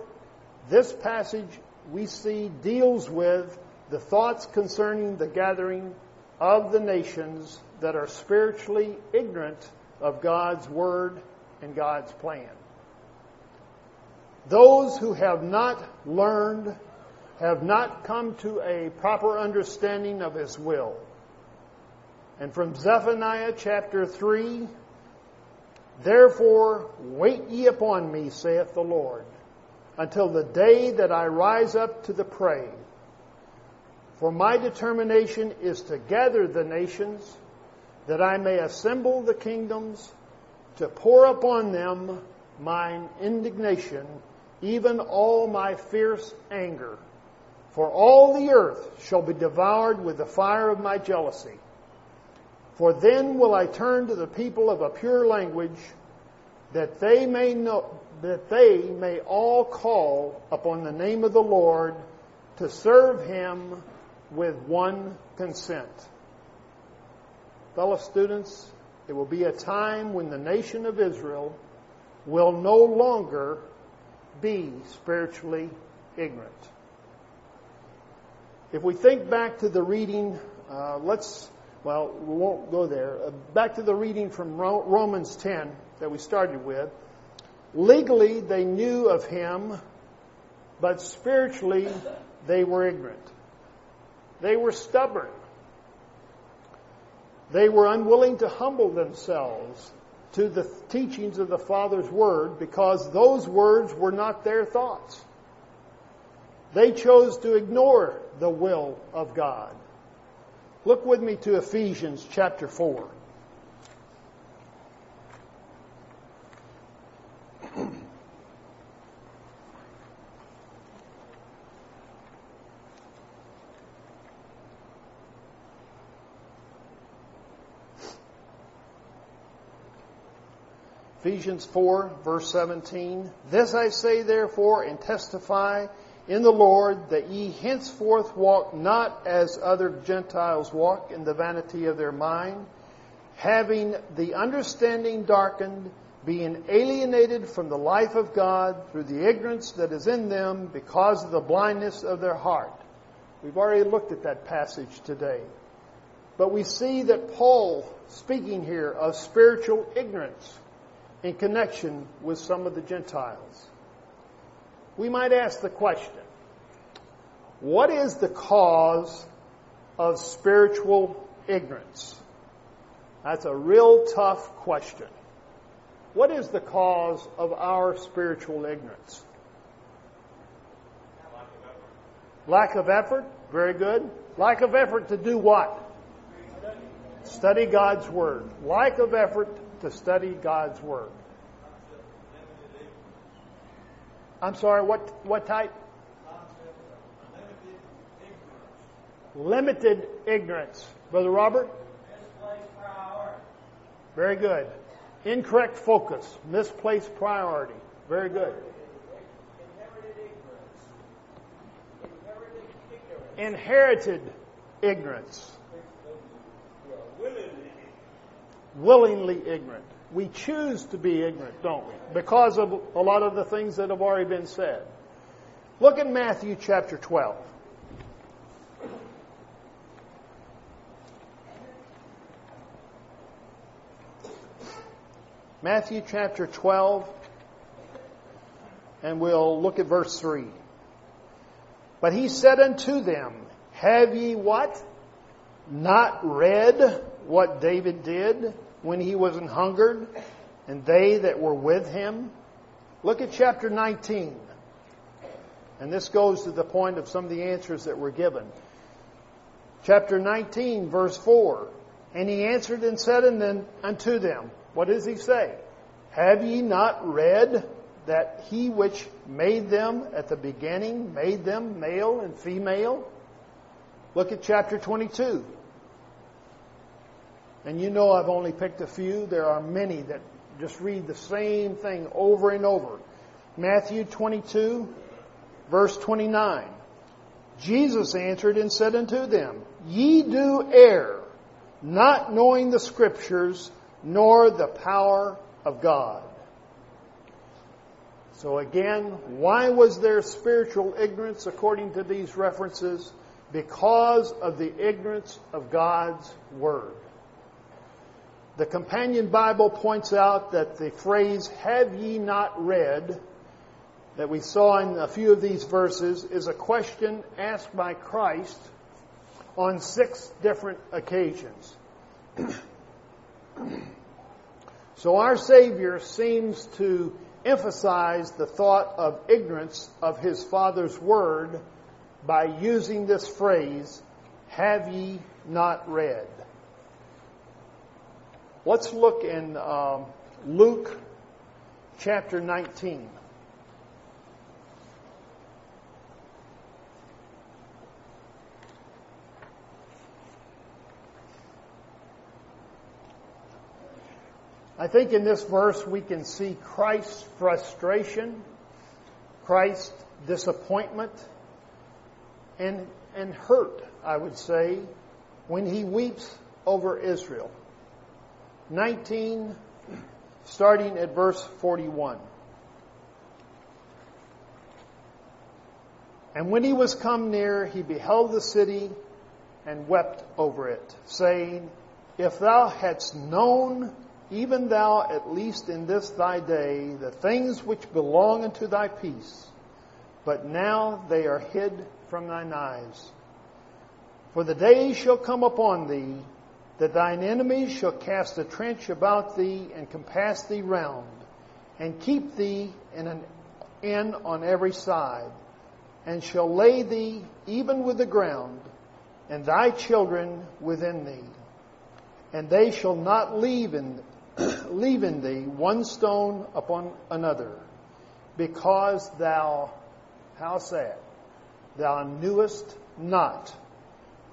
This passage we see deals with the thoughts concerning the gathering of the nations that are spiritually ignorant of God's word and God's plan. Those who have not learned, have not come to a proper understanding of His will, and from Zephaniah chapter 3, Therefore wait ye upon me, saith the Lord, until the day that I rise up to the prey. For my determination is to gather the nations, that I may assemble the kingdoms, to pour upon them mine indignation, even all my fierce anger. For all the earth shall be devoured with the fire of my jealousy. For then will I turn to the people of a pure language, that they may know, that they may all call upon the name of the Lord to serve him with one consent. Fellow students, it will be a time when the nation of Israel will no longer be spiritually ignorant. If we think back to the reading, uh, let's well, we won't go there. Uh, back to the reading from Romans 10. that we started with. Legally, they knew of him, but spiritually, they were ignorant. They were stubborn. They were unwilling to humble themselves to the teachings of the Father's Word because those words were not their thoughts. They chose to ignore the will of God. Look with me to Ephesians chapter 4. Ephesians 4, verse 17. This I say therefore and testify in the Lord that ye henceforth walk not as other Gentiles walk in the vanity of their mind, having the understanding darkened, being alienated from the life of God through the ignorance that is in them because of the blindness of their heart. We've already looked at that passage today. But we see that Paul, speaking here of spiritual ignorance, in connection with some of the Gentiles. We might ask the question, what is the cause of spiritual ignorance? That's a real tough question. What is the cause of our spiritual ignorance? Lack of effort. Very good. Lack of effort to do what? Study God's Word. Lack of effort to study God's Word. I'm sorry, what, what type? Limited ignorance. Brother Robert? Very good. Incorrect focus. Misplaced priority. Very good. Inherited ignorance willingly ignorant. We choose to be ignorant, don't we? Because of a lot of the things that have already been said. Look at Matthew chapter 12. Matthew chapter 12, and we'll look at verse 3. But he said unto them, Have ye what? Not read what David did when he was an hungered, and they that were with him. Look at chapter 19. And this goes to the point of some of the answers that were given. Chapter 19, verse 4. And he answered and said unto them, What does he say? Have ye not read that he which made them at the beginning made them male and female? Look at chapter 22. And you know I've only picked a few. There are many that just read the same thing over and over. Matthew 22, verse 29. Jesus answered and said unto them, Ye do err, not knowing the Scriptures, nor the power of God. So again, why was there spiritual ignorance according to these references? Because of the ignorance of God's Word. The Companion Bible points out that the phrase, have ye not read, that we saw in a few of these verses, is a question asked by Christ on six different occasions. so our Savior seems to emphasize the thought of ignorance of His Father's Word by using this phrase, have ye not read? Let's look in um, Luke chapter 19. I think in this verse we can see Christ's frustration, Christ's disappointment, and, and hurt, I would say, when he weeps over Israel. 19, starting at verse 41. And when he was come near, he beheld the city and wept over it, saying, If thou hadst known even thou at least in this thy day, the things which belong unto thy peace, but now they are hid from thine eyes. For the days shall come upon thee, that thine enemies shall cast a trench about thee and compass thee round, and keep thee in an inn on every side, and shall lay thee even with the ground, and thy children within thee. And they shall not leave in, leave in thee one stone upon another, because thou, how sad, thou knewest not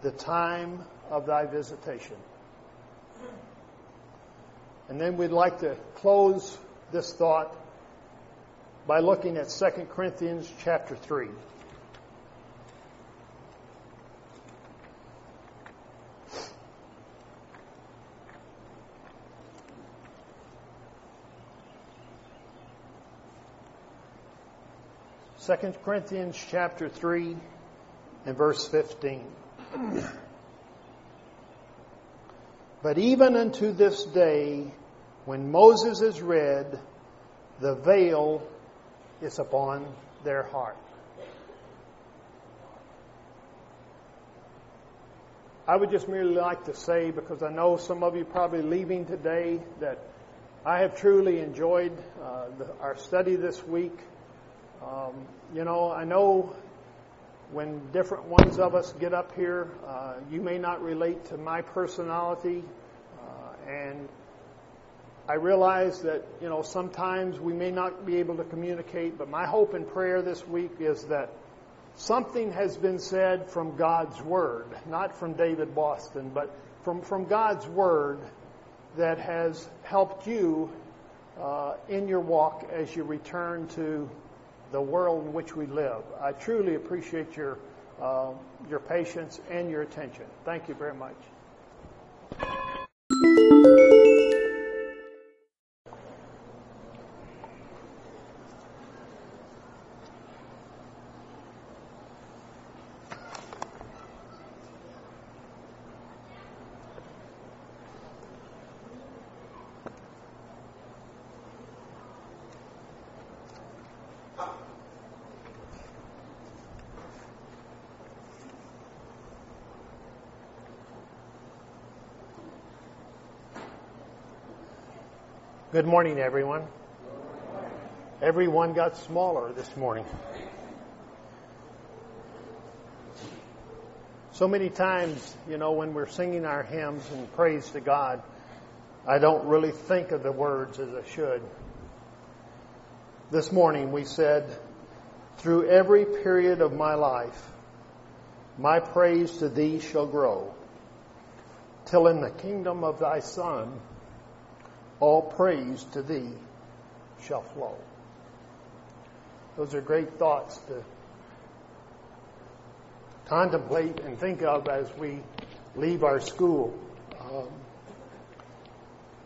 the time of thy visitation. And then we'd like to close this thought by looking at 2 Corinthians chapter 3. Second Corinthians chapter 3 and verse 15. But even unto this day, when Moses is read, the veil is upon their heart. I would just merely like to say, because I know some of you probably leaving today, that I have truly enjoyed uh, the, our study this week. Um, you know, I know when different ones of us get up here, uh, you may not relate to my personality, uh, and I realize that you know sometimes we may not be able to communicate. But my hope and prayer this week is that something has been said from God's Word, not from David Bostain, but from from God's Word that has helped you uh, in your walk as you return to the world in which we live. I truly appreciate your, uh, your patience and your attention. Thank you very much. Good morning, everyone. Everyone got smaller this morning. So many times, you know, when we're singing our hymns and praise to God, I don't really think of the words as I should. This morning we said, through every period of my life, my praise to thee shall grow, till in the kingdom of thy Son, all praise to thee shall flow. Those are great thoughts to contemplate and think of as we leave our school. Um,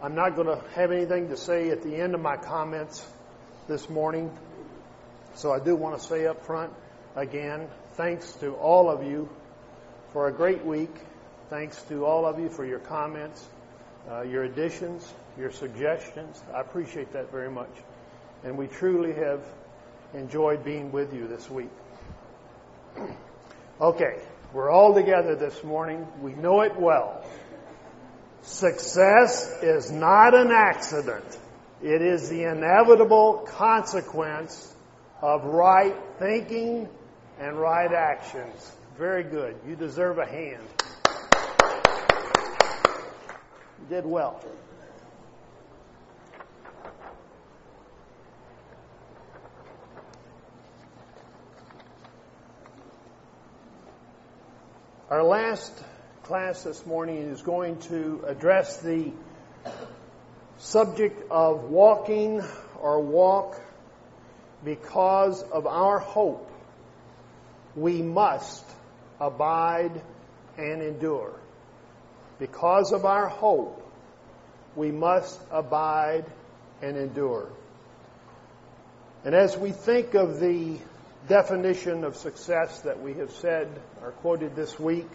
I'm not going to have anything to say at the end of my comments this morning, so I do want to say up front again, thanks to all of you for a great week. Thanks to all of you for your comments, uh, your additions, your suggestions. I appreciate that very much. And we truly have enjoyed being with you this week. Okay, we're all together this morning. We know it well. Success is not an accident. It is the inevitable consequence of right thinking and right actions. Very good. You deserve a hand. You did well. Our last class this morning is going to address the subject of walking or walk because of our hope. We must abide and endure. Because of our hope, we must abide and endure. And as we think of the definition of success that we have said or quoted this week,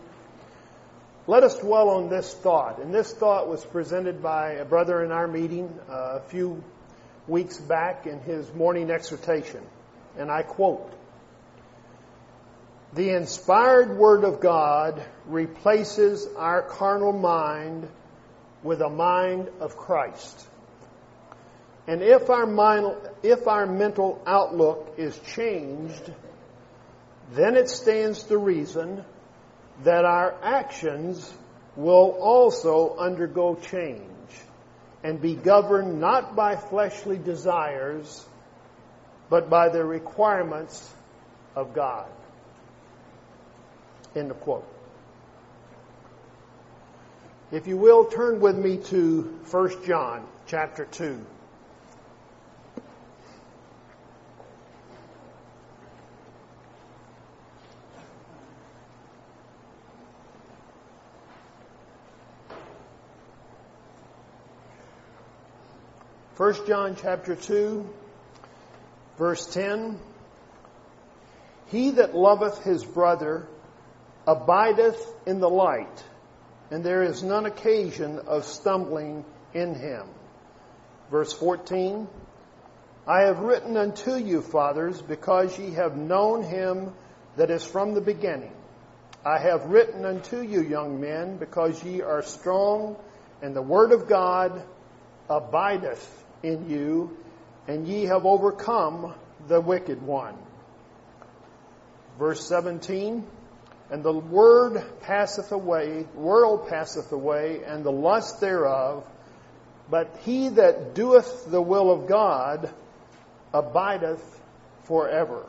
let us dwell on this thought. And this thought was presented by a brother in our meeting uh, a few weeks back in his morning exhortation. And I quote, the inspired Word of God replaces our carnal mind with a mind of Christ. And if our, mind, if our mental outlook is changed, then it stands to reason that our actions will also undergo change and be governed not by fleshly desires, but by the requirements of God. End of quote. If you will, turn with me to 1 John chapter 2. First John chapter 2, verse 10. He that loveth his brother abideth in the light, and there is none occasion of stumbling in him. Verse 14. I have written unto you, fathers, because ye have known him that is from the beginning. I have written unto you, young men, because ye are strong, and the word of God abideth in you, and ye have overcome the wicked one. Verse 17, and the word passeth away, world passeth away, and the lust thereof, but he that doeth the will of God abideth forever.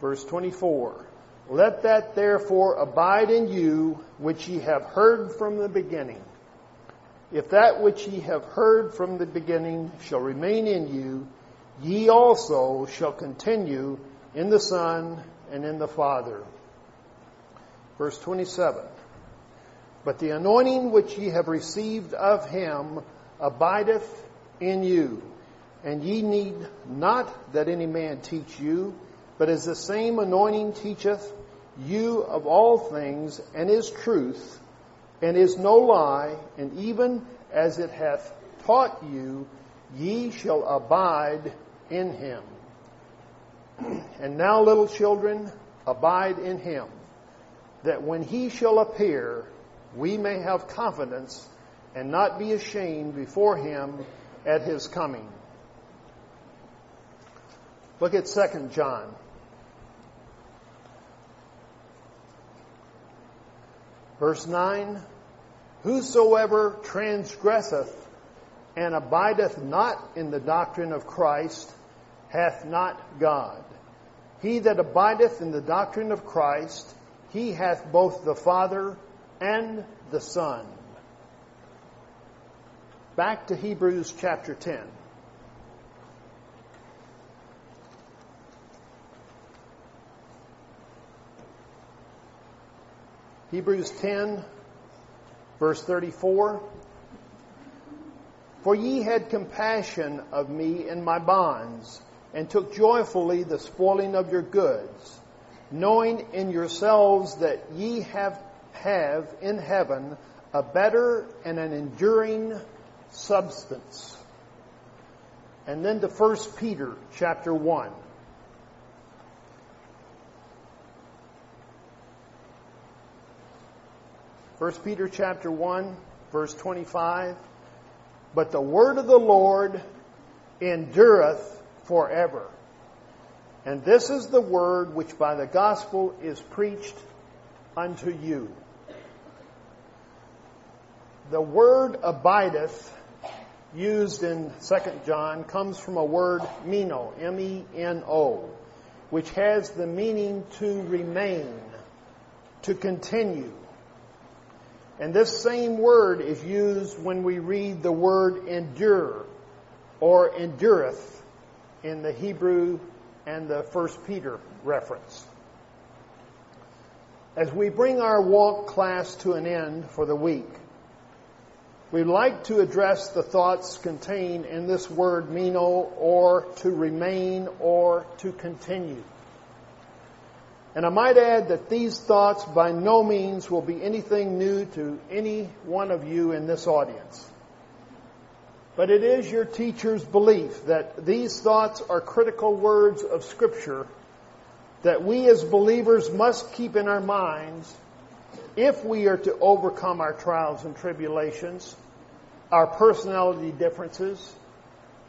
Verse 24, let that therefore abide in you which ye have heard from the beginning. If that which ye have heard from the beginning shall remain in you, ye also shall continue in the Son and in the Father. Verse 27. But the anointing which ye have received of him abideth in you, and ye need not that any man teach you, but as the same anointing teacheth you of all things, and is truth, and is no lie, and even as it hath taught you, ye shall abide in him. and now, little children, abide in him, that when he shall appear, we may have confidence and not be ashamed before him at his coming. Look at 2 John Verse 9 Whosoever transgresseth and abideth not in the doctrine of Christ hath not God. He that abideth in the doctrine of Christ, he hath both the Father and the Son. Back to Hebrews chapter 10. Hebrews 10, verse 34. For ye had compassion of me in my bonds, and took joyfully the spoiling of your goods, knowing in yourselves that ye have, have in heaven a better and an enduring substance. And then to 1 Peter chapter 1. 1 Peter chapter 1, verse 25. But the word of the Lord endureth forever. And this is the word which by the gospel is preached unto you. The word abideth used in 2 John comes from a word meno, M-E-N-O, which has the meaning to remain, to continue, and this same word is used when we read the word endure or endureth in the Hebrew and the First Peter reference. As we bring our walk class to an end for the week, we'd like to address the thoughts contained in this word meno or to remain or to continue. And I might add that these thoughts by no means will be anything new to any one of you in this audience. But it is your teacher's belief that these thoughts are critical words of Scripture that we as believers must keep in our minds if we are to overcome our trials and tribulations, our personality differences,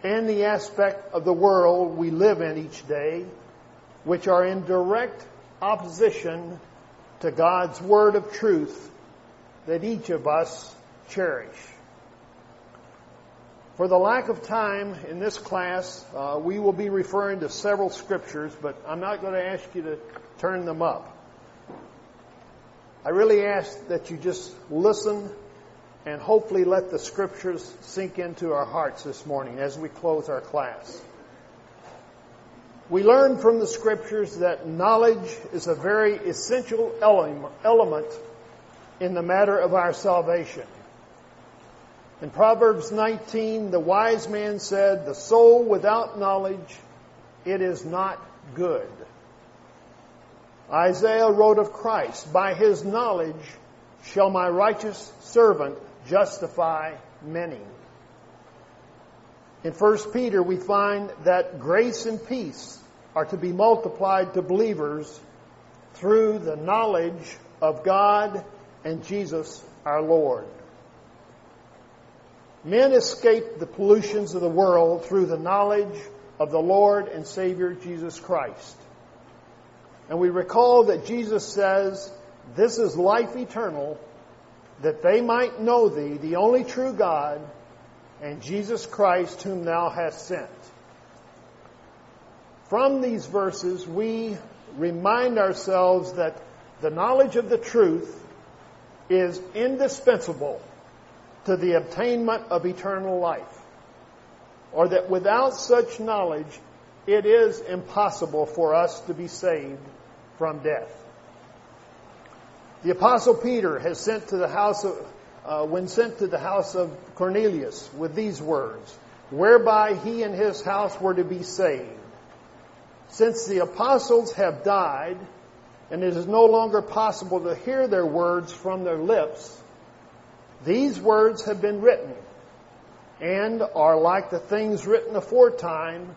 and the aspect of the world we live in each day, which are in direct opposition to God's word of truth that each of us cherish. For the lack of time in this class, uh, we will be referring to several scriptures, but I'm not going to ask you to turn them up. I really ask that you just listen and hopefully let the scriptures sink into our hearts this morning as we close our class. We learn from the scriptures that knowledge is a very essential element in the matter of our salvation. In Proverbs 19, the wise man said, The soul without knowledge, it is not good. Isaiah wrote of Christ, By his knowledge shall my righteous servant justify many. In 1 Peter, we find that grace and peace are to be multiplied to believers through the knowledge of God and Jesus our Lord. Men escape the pollutions of the world through the knowledge of the Lord and Savior Jesus Christ. And we recall that Jesus says, This is life eternal, that they might know thee, the only true God, and Jesus Christ, whom thou hast sent. From these verses, we remind ourselves that the knowledge of the truth is indispensable to the obtainment of eternal life, or that without such knowledge, it is impossible for us to be saved from death. The apostle Peter has sent to the house of, uh, when sent to the house of Cornelius with these words, whereby he and his house were to be saved. Since the apostles have died, and it is no longer possible to hear their words from their lips, these words have been written and are like the things written aforetime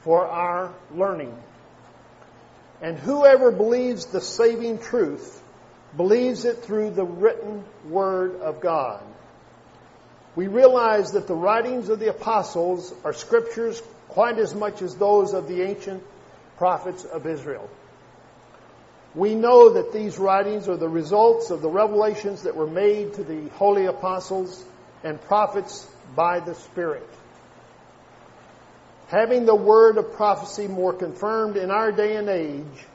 for our learning. And whoever believes the saving truth believes it through the written Word of God. We realize that the writings of the apostles are scriptures quite as much as those of the ancient prophets of Israel. We know that these writings are the results of the revelations that were made to the holy apostles and prophets by the Spirit. Having the word of prophecy more confirmed in our day and age,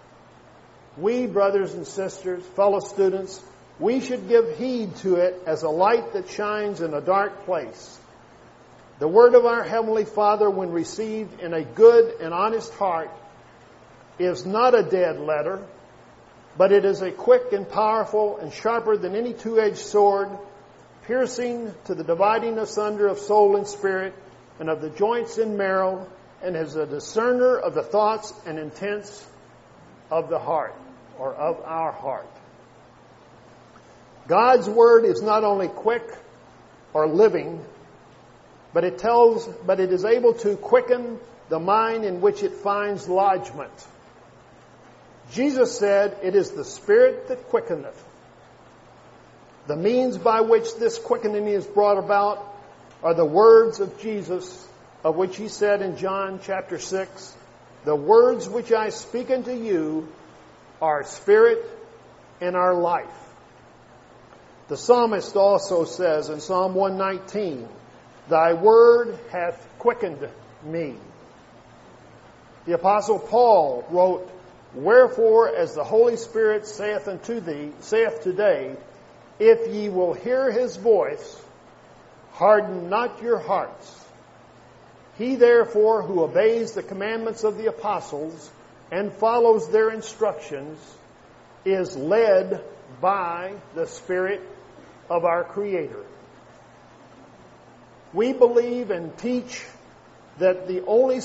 we, brothers and sisters, fellow students, we should give heed to it as a light that shines in a dark place. The word of our Heavenly Father, when received in a good and honest heart, is not a dead letter, but it is a quick and powerful and sharper than any two-edged sword, piercing to the dividing asunder of soul and spirit and of the joints and marrow, and is a discerner of the thoughts and intents of the heart or of our heart. God's word is not only quick or living, but it tells, but it is able to quicken the mind in which it finds lodgment. Jesus said, It is the Spirit that quickeneth. The means by which this quickening is brought about are the words of Jesus, of which he said in John chapter 6, The words which I speak unto you our spirit, and our life. The psalmist also says in Psalm 119, Thy word hath quickened me. The apostle Paul wrote, Wherefore, as the Holy Spirit saith unto thee, saith today, if ye will hear his voice, harden not your hearts. He therefore who obeys the commandments of the apostles and follows their instructions is led by the Spirit of our Creator. We believe and teach that the only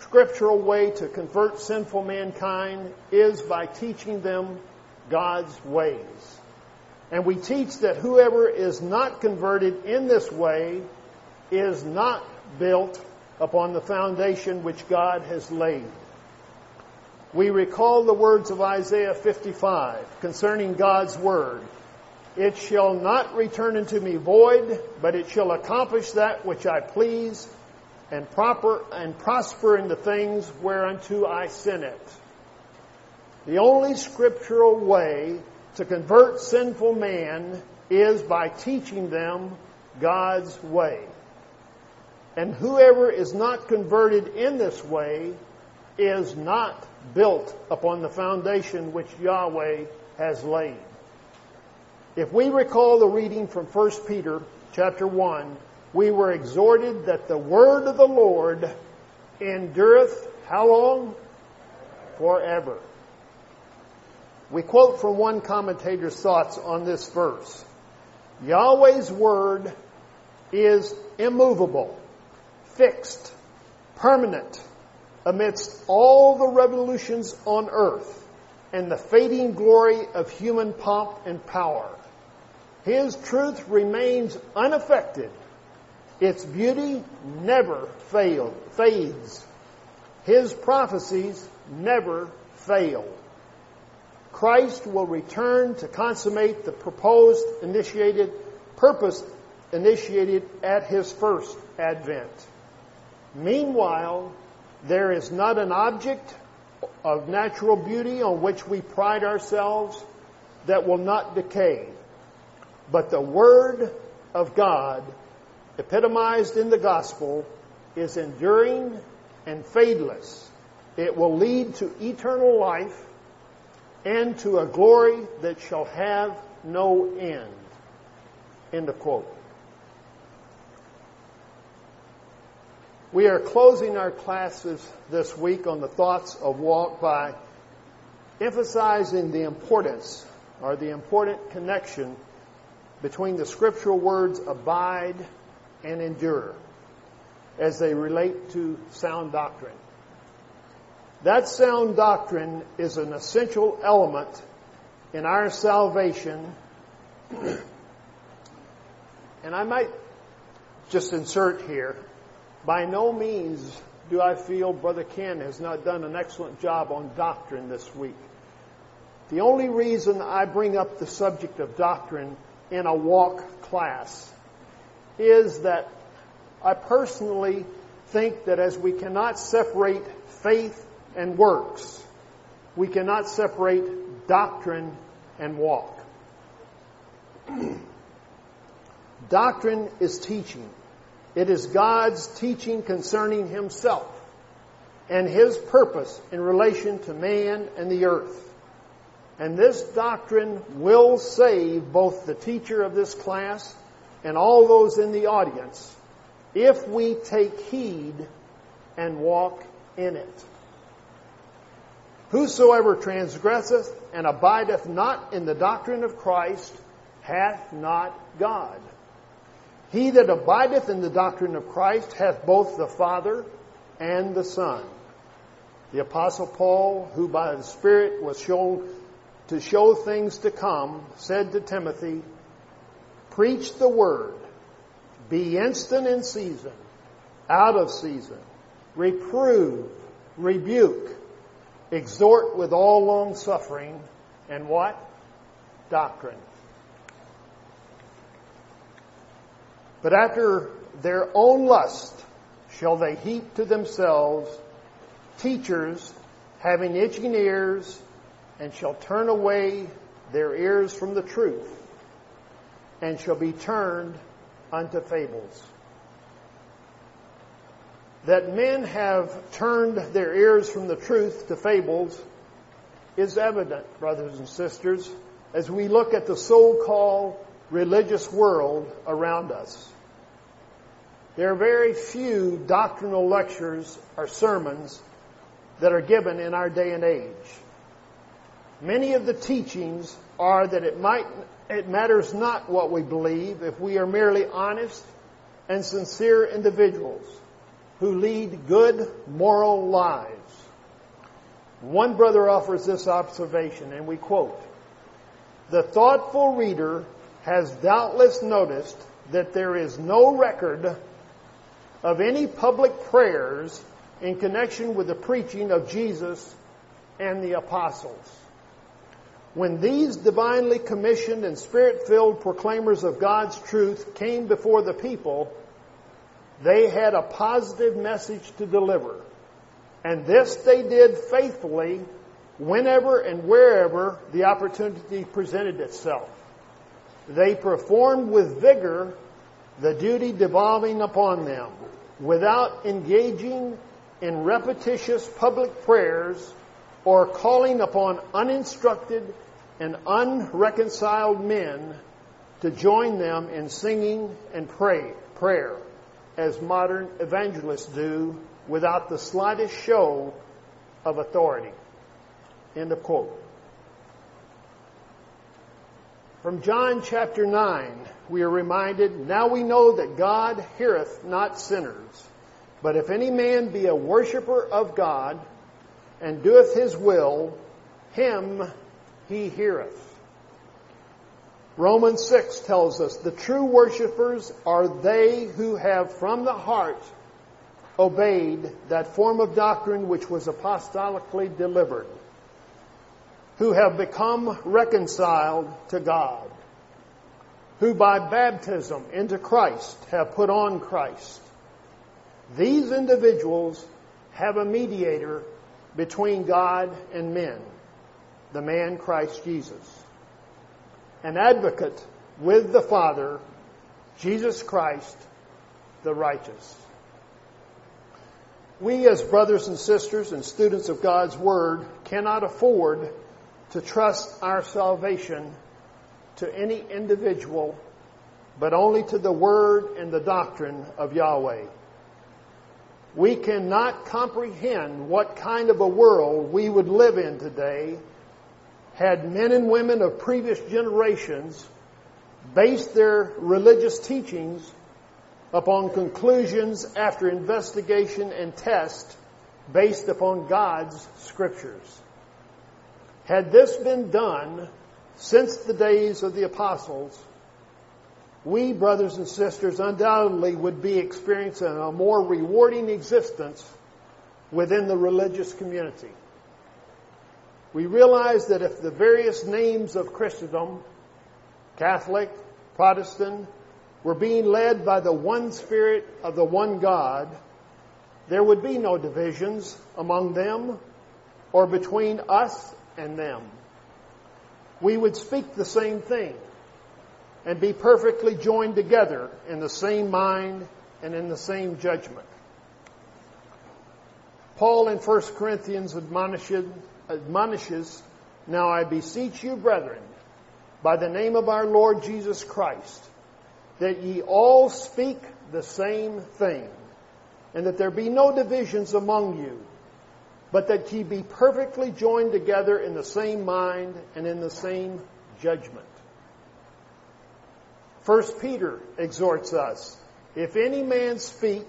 scriptural way to convert sinful mankind is by teaching them God's ways. And we teach that whoever is not converted in this way is not built upon the foundation which God has laid. We recall the words of Isaiah 55 concerning God's word. It shall not return unto me void, but it shall accomplish that which I please and proper and prosper in the things whereunto I sent it. The only scriptural way to convert sinful man is by teaching them God's way. And whoever is not converted in this way is not built upon the foundation which Yahweh has laid. If we recall the reading from 1 Peter chapter 1, we were exhorted that the word of the Lord endureth how long? Forever. We quote from one commentator's thoughts on this verse. Yahweh's word is immovable, fixed, permanent, amidst all the revolutions on earth and the fading glory of human pomp and power. His truth remains unaffected. Its beauty never failed, fades. His prophecies never fail. Christ will return to consummate the proposed initiated purpose initiated at his first advent. Meanwhile, there is not an object of natural beauty on which we pride ourselves that will not decay. But the Word of God, epitomized in the gospel, is enduring and fadeless. It will lead to eternal life and to a glory that shall have no end. End of quote. We are closing our classes this week on the thoughts of walk by emphasizing the importance or the important connection between the scriptural words abide and endure as they relate to sound doctrine. That sound doctrine is an essential element in our salvation. and I might just insert here by no means do I feel Brother Ken has not done an excellent job on doctrine this week. The only reason I bring up the subject of doctrine in a walk class is that I personally think that as we cannot separate faith and works, we cannot separate doctrine and walk. doctrine is teaching. It is God's teaching concerning Himself and His purpose in relation to man and the earth. And this doctrine will save both the teacher of this class and all those in the audience if we take heed and walk in it. Whosoever transgresseth and abideth not in the doctrine of Christ hath not God. He that abideth in the doctrine of Christ hath both the Father and the Son. The Apostle Paul, who by the Spirit was shown to show things to come, said to Timothy, Preach the word, be instant in season, out of season, reprove, rebuke, exhort with all long suffering, and what? Doctrine. But after their own lust shall they heap to themselves teachers having itching ears, and shall turn away their ears from the truth, and shall be turned unto fables. That men have turned their ears from the truth to fables is evident, brothers and sisters, as we look at the so-called religious world around us. There are very few doctrinal lectures or sermons that are given in our day and age. Many of the teachings are that it might, it matters not what we believe if we are merely honest and sincere individuals. who lead good moral lives. One brother offers this observation, and we quote, The thoughtful reader has doubtless noticed that there is no record of any public prayers in connection with the preaching of Jesus and the apostles. When these divinely commissioned and spirit filled proclaimers of God's truth came before the people, they had a positive message to deliver. And this they did faithfully whenever and wherever the opportunity presented itself. They performed with vigor the duty devolving upon them without engaging in repetitious public prayers or calling upon uninstructed and unreconciled men to join them in singing and pray, prayer, as modern evangelists do without the slightest show of authority. End of quote. From John chapter 9, we are reminded, Now we know that God heareth not sinners, but if any man be a worshipper of God, and doeth his will, him he heareth. Romans 6 tells us the true worshippers are they who have from the heart obeyed that form of doctrine which was apostolically delivered who have become reconciled to God, who by baptism into Christ have put on Christ. These individuals have a mediator between God and men, the man Christ Jesus. An advocate with the Father, Jesus Christ, the righteous. We as brothers and sisters and students of God's Word cannot afford to trust our salvation to any individual, but only to the word and the doctrine of Yahweh. We cannot comprehend what kind of a world we would live in today had men and women of previous generations based their religious teachings upon conclusions after investigation and test based upon God's scriptures. Had this been done since the days of the apostles, we, brothers and sisters, undoubtedly would be experiencing a more rewarding existence within the religious community. We realize that if the various names of Christendom, Catholic, Protestant, were being led by the one Spirit of the one God, there would be no divisions among them or between us and them. We would speak the same thing and be perfectly joined together in the same mind and in the same judgment. Paul in 1 Corinthians admonishes, admonishes, Now I beseech you, brethren, by the name of our Lord Jesus Christ, that ye all speak the same thing, and that there be no divisions among you but that ye be perfectly joined together in the same mind and in the same judgment. First Peter exhorts us, if any man speak,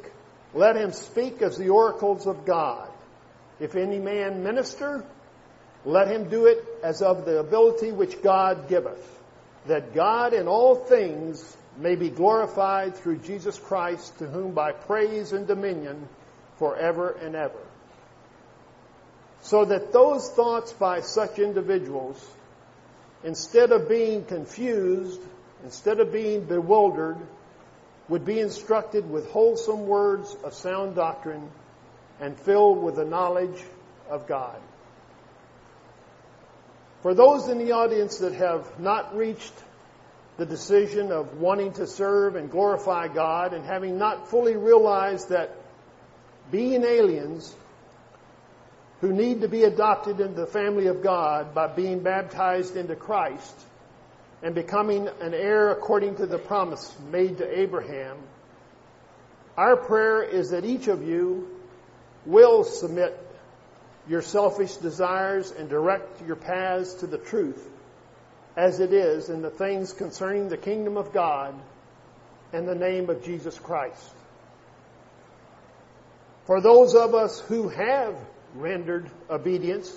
let him speak as the oracles of God. If any man minister, let him do it as of the ability which God giveth, that God in all things may be glorified through Jesus Christ, to whom by praise and dominion forever and ever so that those thoughts by such individuals, instead of being confused, instead of being bewildered, would be instructed with wholesome words of sound doctrine and filled with the knowledge of God. For those in the audience that have not reached the decision of wanting to serve and glorify God and having not fully realized that being aliens who need to be adopted into the family of God by being baptized into Christ and becoming an heir according to the promise made to Abraham, our prayer is that each of you will submit your selfish desires and direct your paths to the truth as it is in the things concerning the kingdom of God and the name of Jesus Christ. For those of us who have rendered obedience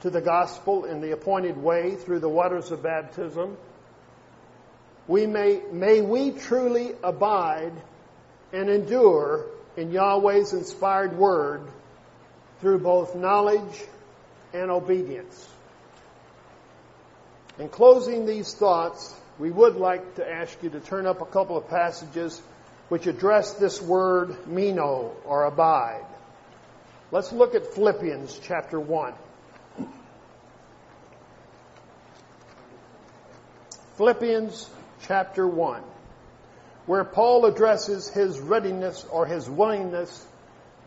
to the gospel in the appointed way through the waters of baptism, we may, may we truly abide and endure in Yahweh's inspired word through both knowledge and obedience. In closing these thoughts, we would like to ask you to turn up a couple of passages which address this word meno or abide. Let's look at Philippians chapter 1. Philippians chapter 1, where Paul addresses his readiness or his willingness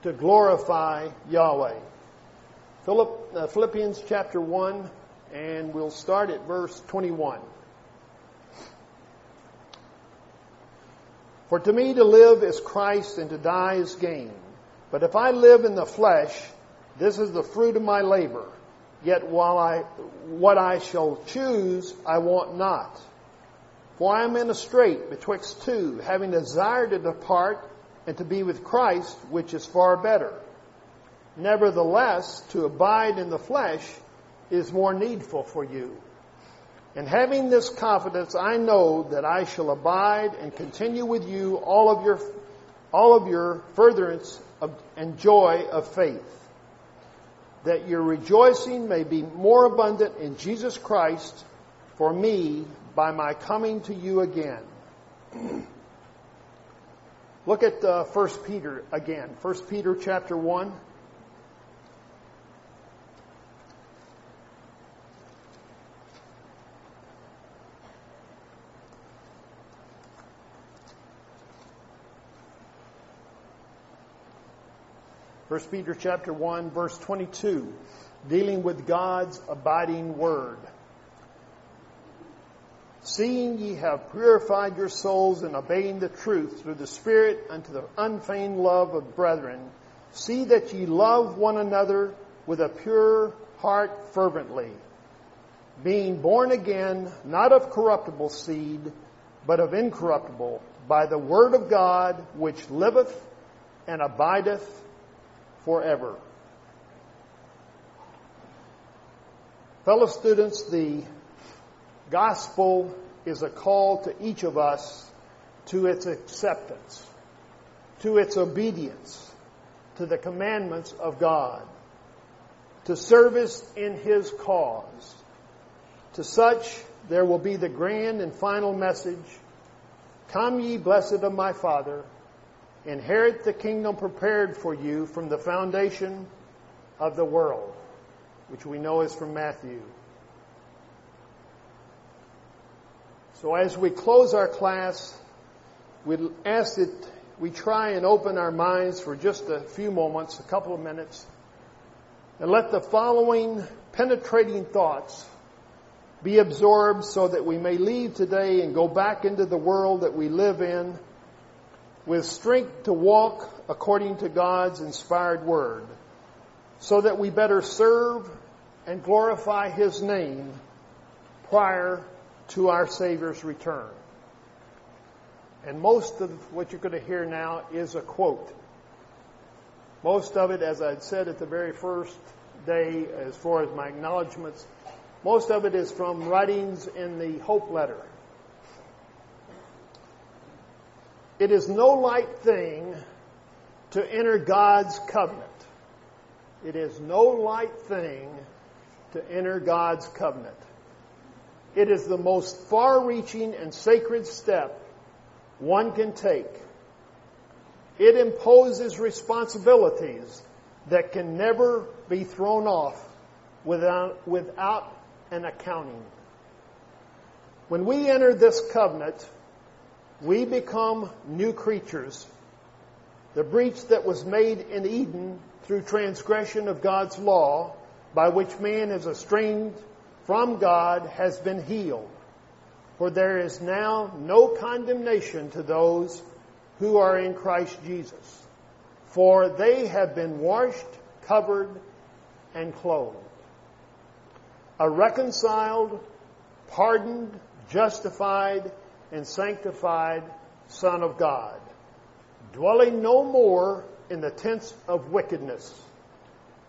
to glorify Yahweh. Philipp, uh, Philippians chapter 1, and we'll start at verse 21. For to me to live is Christ and to die is gain. But if I live in the flesh, this is the fruit of my labor. Yet while I, what I shall choose, I want not. For I am in a strait betwixt two, having desire to depart and to be with Christ, which is far better. Nevertheless, to abide in the flesh is more needful for you. And having this confidence, I know that I shall abide and continue with you all of your, all of your furtherance and joy of faith, that your rejoicing may be more abundant in Jesus Christ for me by my coming to you again. Look at uh, 1 Peter again. 1 Peter chapter 1. 1 Peter chapter 1 verse 22, dealing with God's abiding word. Seeing ye have purified your souls in obeying the truth through the Spirit unto the unfeigned love of brethren, see that ye love one another with a pure heart fervently, being born again, not of corruptible seed, but of incorruptible, by the word of God, which liveth and abideth forever. Fellow students, the gospel is a call to each of us to its acceptance, to its obedience, to the commandments of God, to service in His cause. To such there will be the grand and final message, Come ye blessed of my Father, Inherit the kingdom prepared for you from the foundation of the world, which we know is from Matthew. So as we close our class, we ask that we try and open our minds for just a few moments, a couple of minutes, and let the following penetrating thoughts be absorbed so that we may leave today and go back into the world that we live in with strength to walk according to God's inspired word, so that we better serve and glorify His name prior to our Savior's return. And most of what you're going to hear now is a quote. Most of it, as I said at the very first day, as far as my acknowledgments, most of it is from writings in the Hope Letter It is no light thing to enter God's covenant. It is no light thing to enter God's covenant. It is the most far reaching and sacred step one can take. It imposes responsibilities that can never be thrown off without, without an accounting. When we enter this covenant, we become new creatures. The breach that was made in Eden through transgression of God's law, by which man is estranged from God, has been healed. For there is now no condemnation to those who are in Christ Jesus. For they have been washed, covered, and clothed. A reconciled, pardoned, justified, and sanctified Son of God, dwelling no more in the tents of wickedness,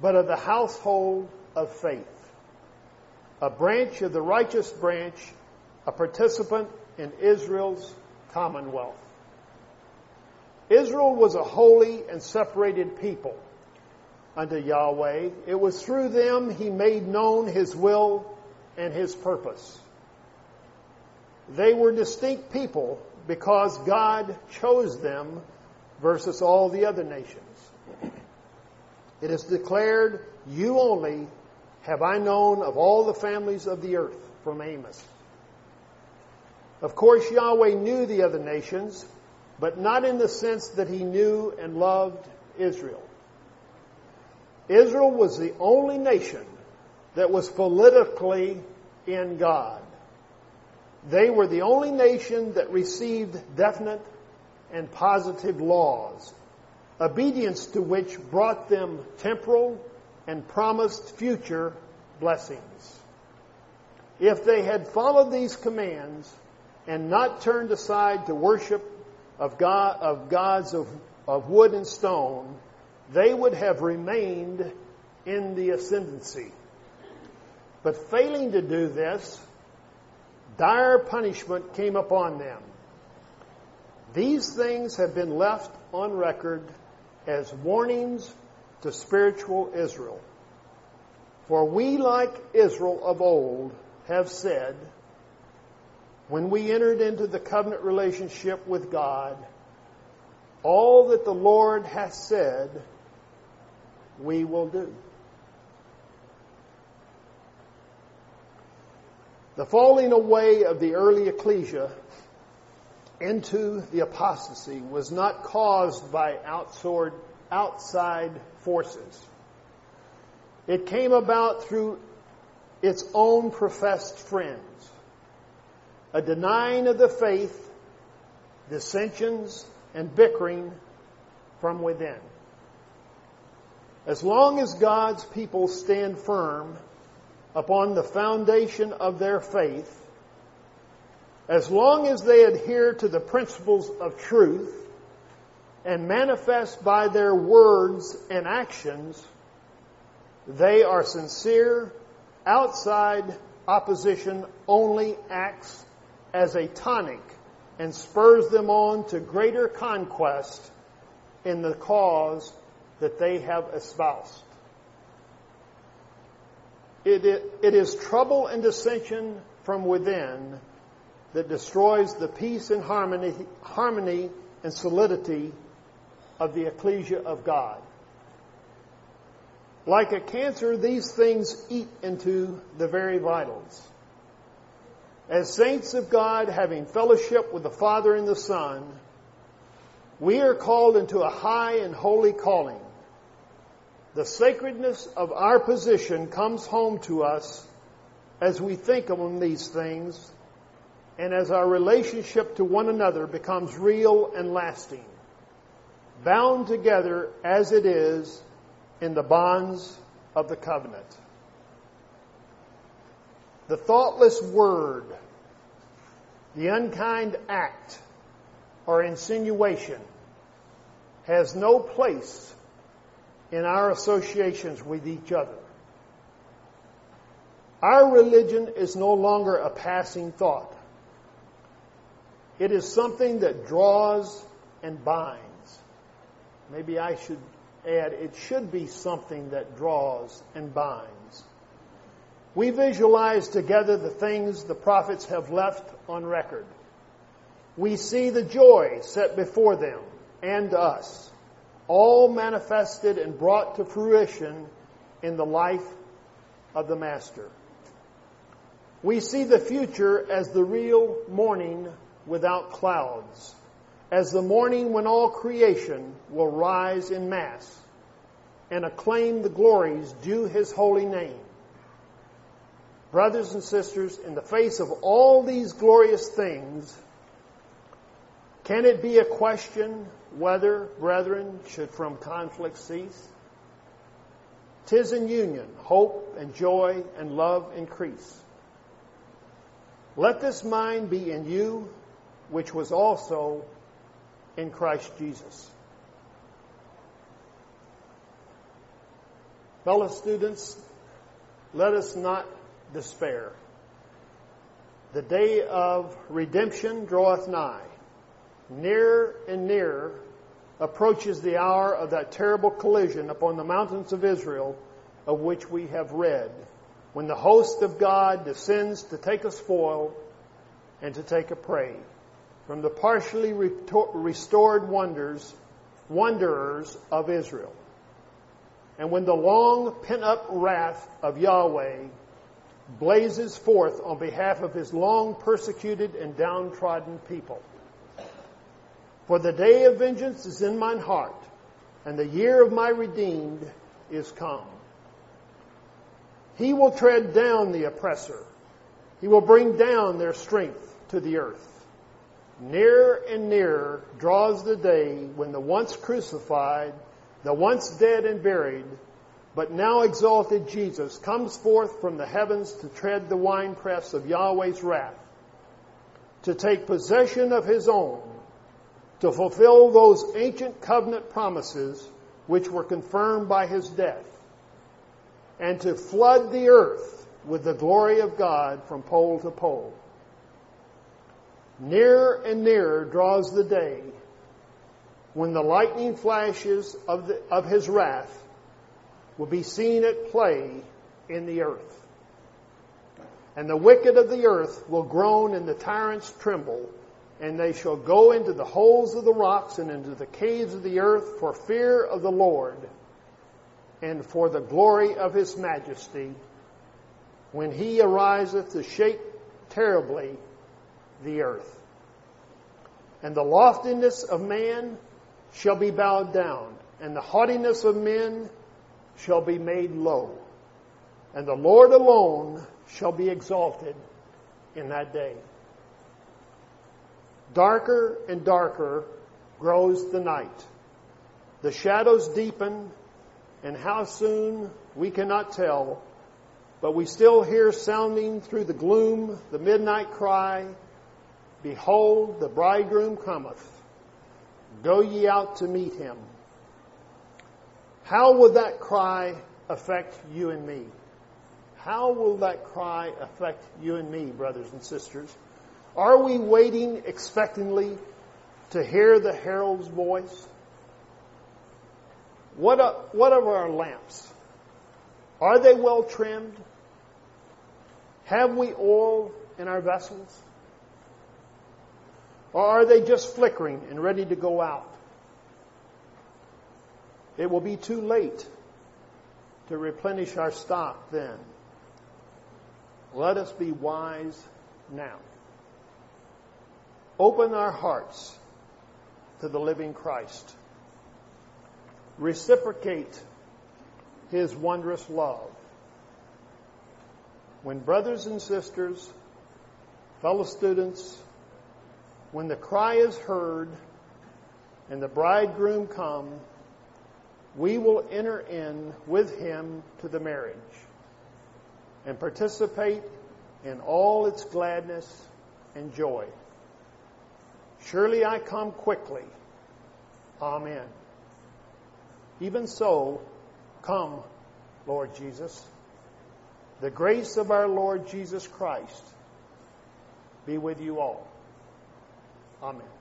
but of the household of faith. A branch of the righteous branch, a participant in Israel's commonwealth. Israel was a holy and separated people unto Yahweh. It was through them he made known his will and his purpose. They were distinct people because God chose them versus all the other nations. It is declared, You only have I known of all the families of the earth, from Amos. Of course, Yahweh knew the other nations, but not in the sense that he knew and loved Israel. Israel was the only nation that was politically in God. They were the only nation that received definite and positive laws, obedience to which brought them temporal and promised future blessings. If they had followed these commands and not turned aside to worship of, God, of gods of, of wood and stone, they would have remained in the ascendancy. But failing to do this, dire punishment came upon them. These things have been left on record as warnings to spiritual Israel. For we, like Israel of old, have said, when we entered into the covenant relationship with God, all that the Lord hath said, we will do. The falling away of the early ecclesia into the apostasy was not caused by outside forces. It came about through its own professed friends. A denying of the faith, dissensions, and bickering from within. As long as God's people stand firm upon the foundation of their faith, as long as they adhere to the principles of truth and manifest by their words and actions, they are sincere, outside opposition only acts as a tonic and spurs them on to greater conquest in the cause that they have espoused. It, it, is trouble and dissension from within that destroys the peace and harmony, harmony and solidity of the ecclesia of God. Like a cancer, these things eat into the very vitals. As saints of God, having fellowship with the Father and the Son, we are called into a high and holy calling the sacredness of our position comes home to us as we think on these things and as our relationship to one another becomes real and lasting, bound together as it is in the bonds of the covenant. The thoughtless word, the unkind act or insinuation has no place in our associations with each other. Our religion is no longer a passing thought. It is something that draws and binds. Maybe I should add, it should be something that draws and binds. We visualize together the things the prophets have left on record. We see the joy set before them and us all manifested and brought to fruition in the life of the Master. We see the future as the real morning without clouds, as the morning when all creation will rise in mass and acclaim the glories due His holy name. Brothers and sisters, in the face of all these glorious things, can it be a question whether, brethren, should from conflict cease? Tis in union, hope and joy and love increase. Let this mind be in you, which was also in Christ Jesus. Fellow students, let us not despair. The day of redemption draweth nigh. Nearer and nearer approaches the hour of that terrible collision upon the mountains of Israel of which we have read, when the host of God descends to take a spoil and to take a prey from the partially restored wonders, wanderers of Israel. And when the long pent up wrath of Yahweh blazes forth on behalf of his long persecuted and downtrodden people. For the day of vengeance is in mine heart, and the year of my redeemed is come. He will tread down the oppressor. He will bring down their strength to the earth. Nearer and nearer draws the day when the once crucified, the once dead and buried, but now exalted Jesus comes forth from the heavens to tread the winepress of Yahweh's wrath, to take possession of his own, to fulfill those ancient covenant promises which were confirmed by his death, and to flood the earth with the glory of God from pole to pole. Nearer and nearer draws the day when the lightning flashes of, the, of his wrath will be seen at play in the earth. And the wicked of the earth will groan and the tyrants tremble, and they shall go into the holes of the rocks and into the caves of the earth for fear of the Lord and for the glory of his majesty when he ariseth to shake terribly the earth. And the loftiness of man shall be bowed down, and the haughtiness of men shall be made low. And the Lord alone shall be exalted in that day. Darker and darker grows the night. The shadows deepen, and how soon we cannot tell, but we still hear sounding through the gloom the midnight cry Behold, the bridegroom cometh. Go ye out to meet him. How will that cry affect you and me? How will that cry affect you and me, brothers and sisters? Are we waiting expectantly to hear the herald's voice? What, are, what of our lamps? Are they well trimmed? Have we oil in our vessels? Or are they just flickering and ready to go out? It will be too late to replenish our stock then. Let us be wise now. Open our hearts to the living Christ. Reciprocate his wondrous love. When brothers and sisters, fellow students, when the cry is heard and the bridegroom come, we will enter in with him to the marriage and participate in all its gladness and joy. Surely I come quickly. Amen. Even so, come, Lord Jesus. The grace of our Lord Jesus Christ be with you all. Amen.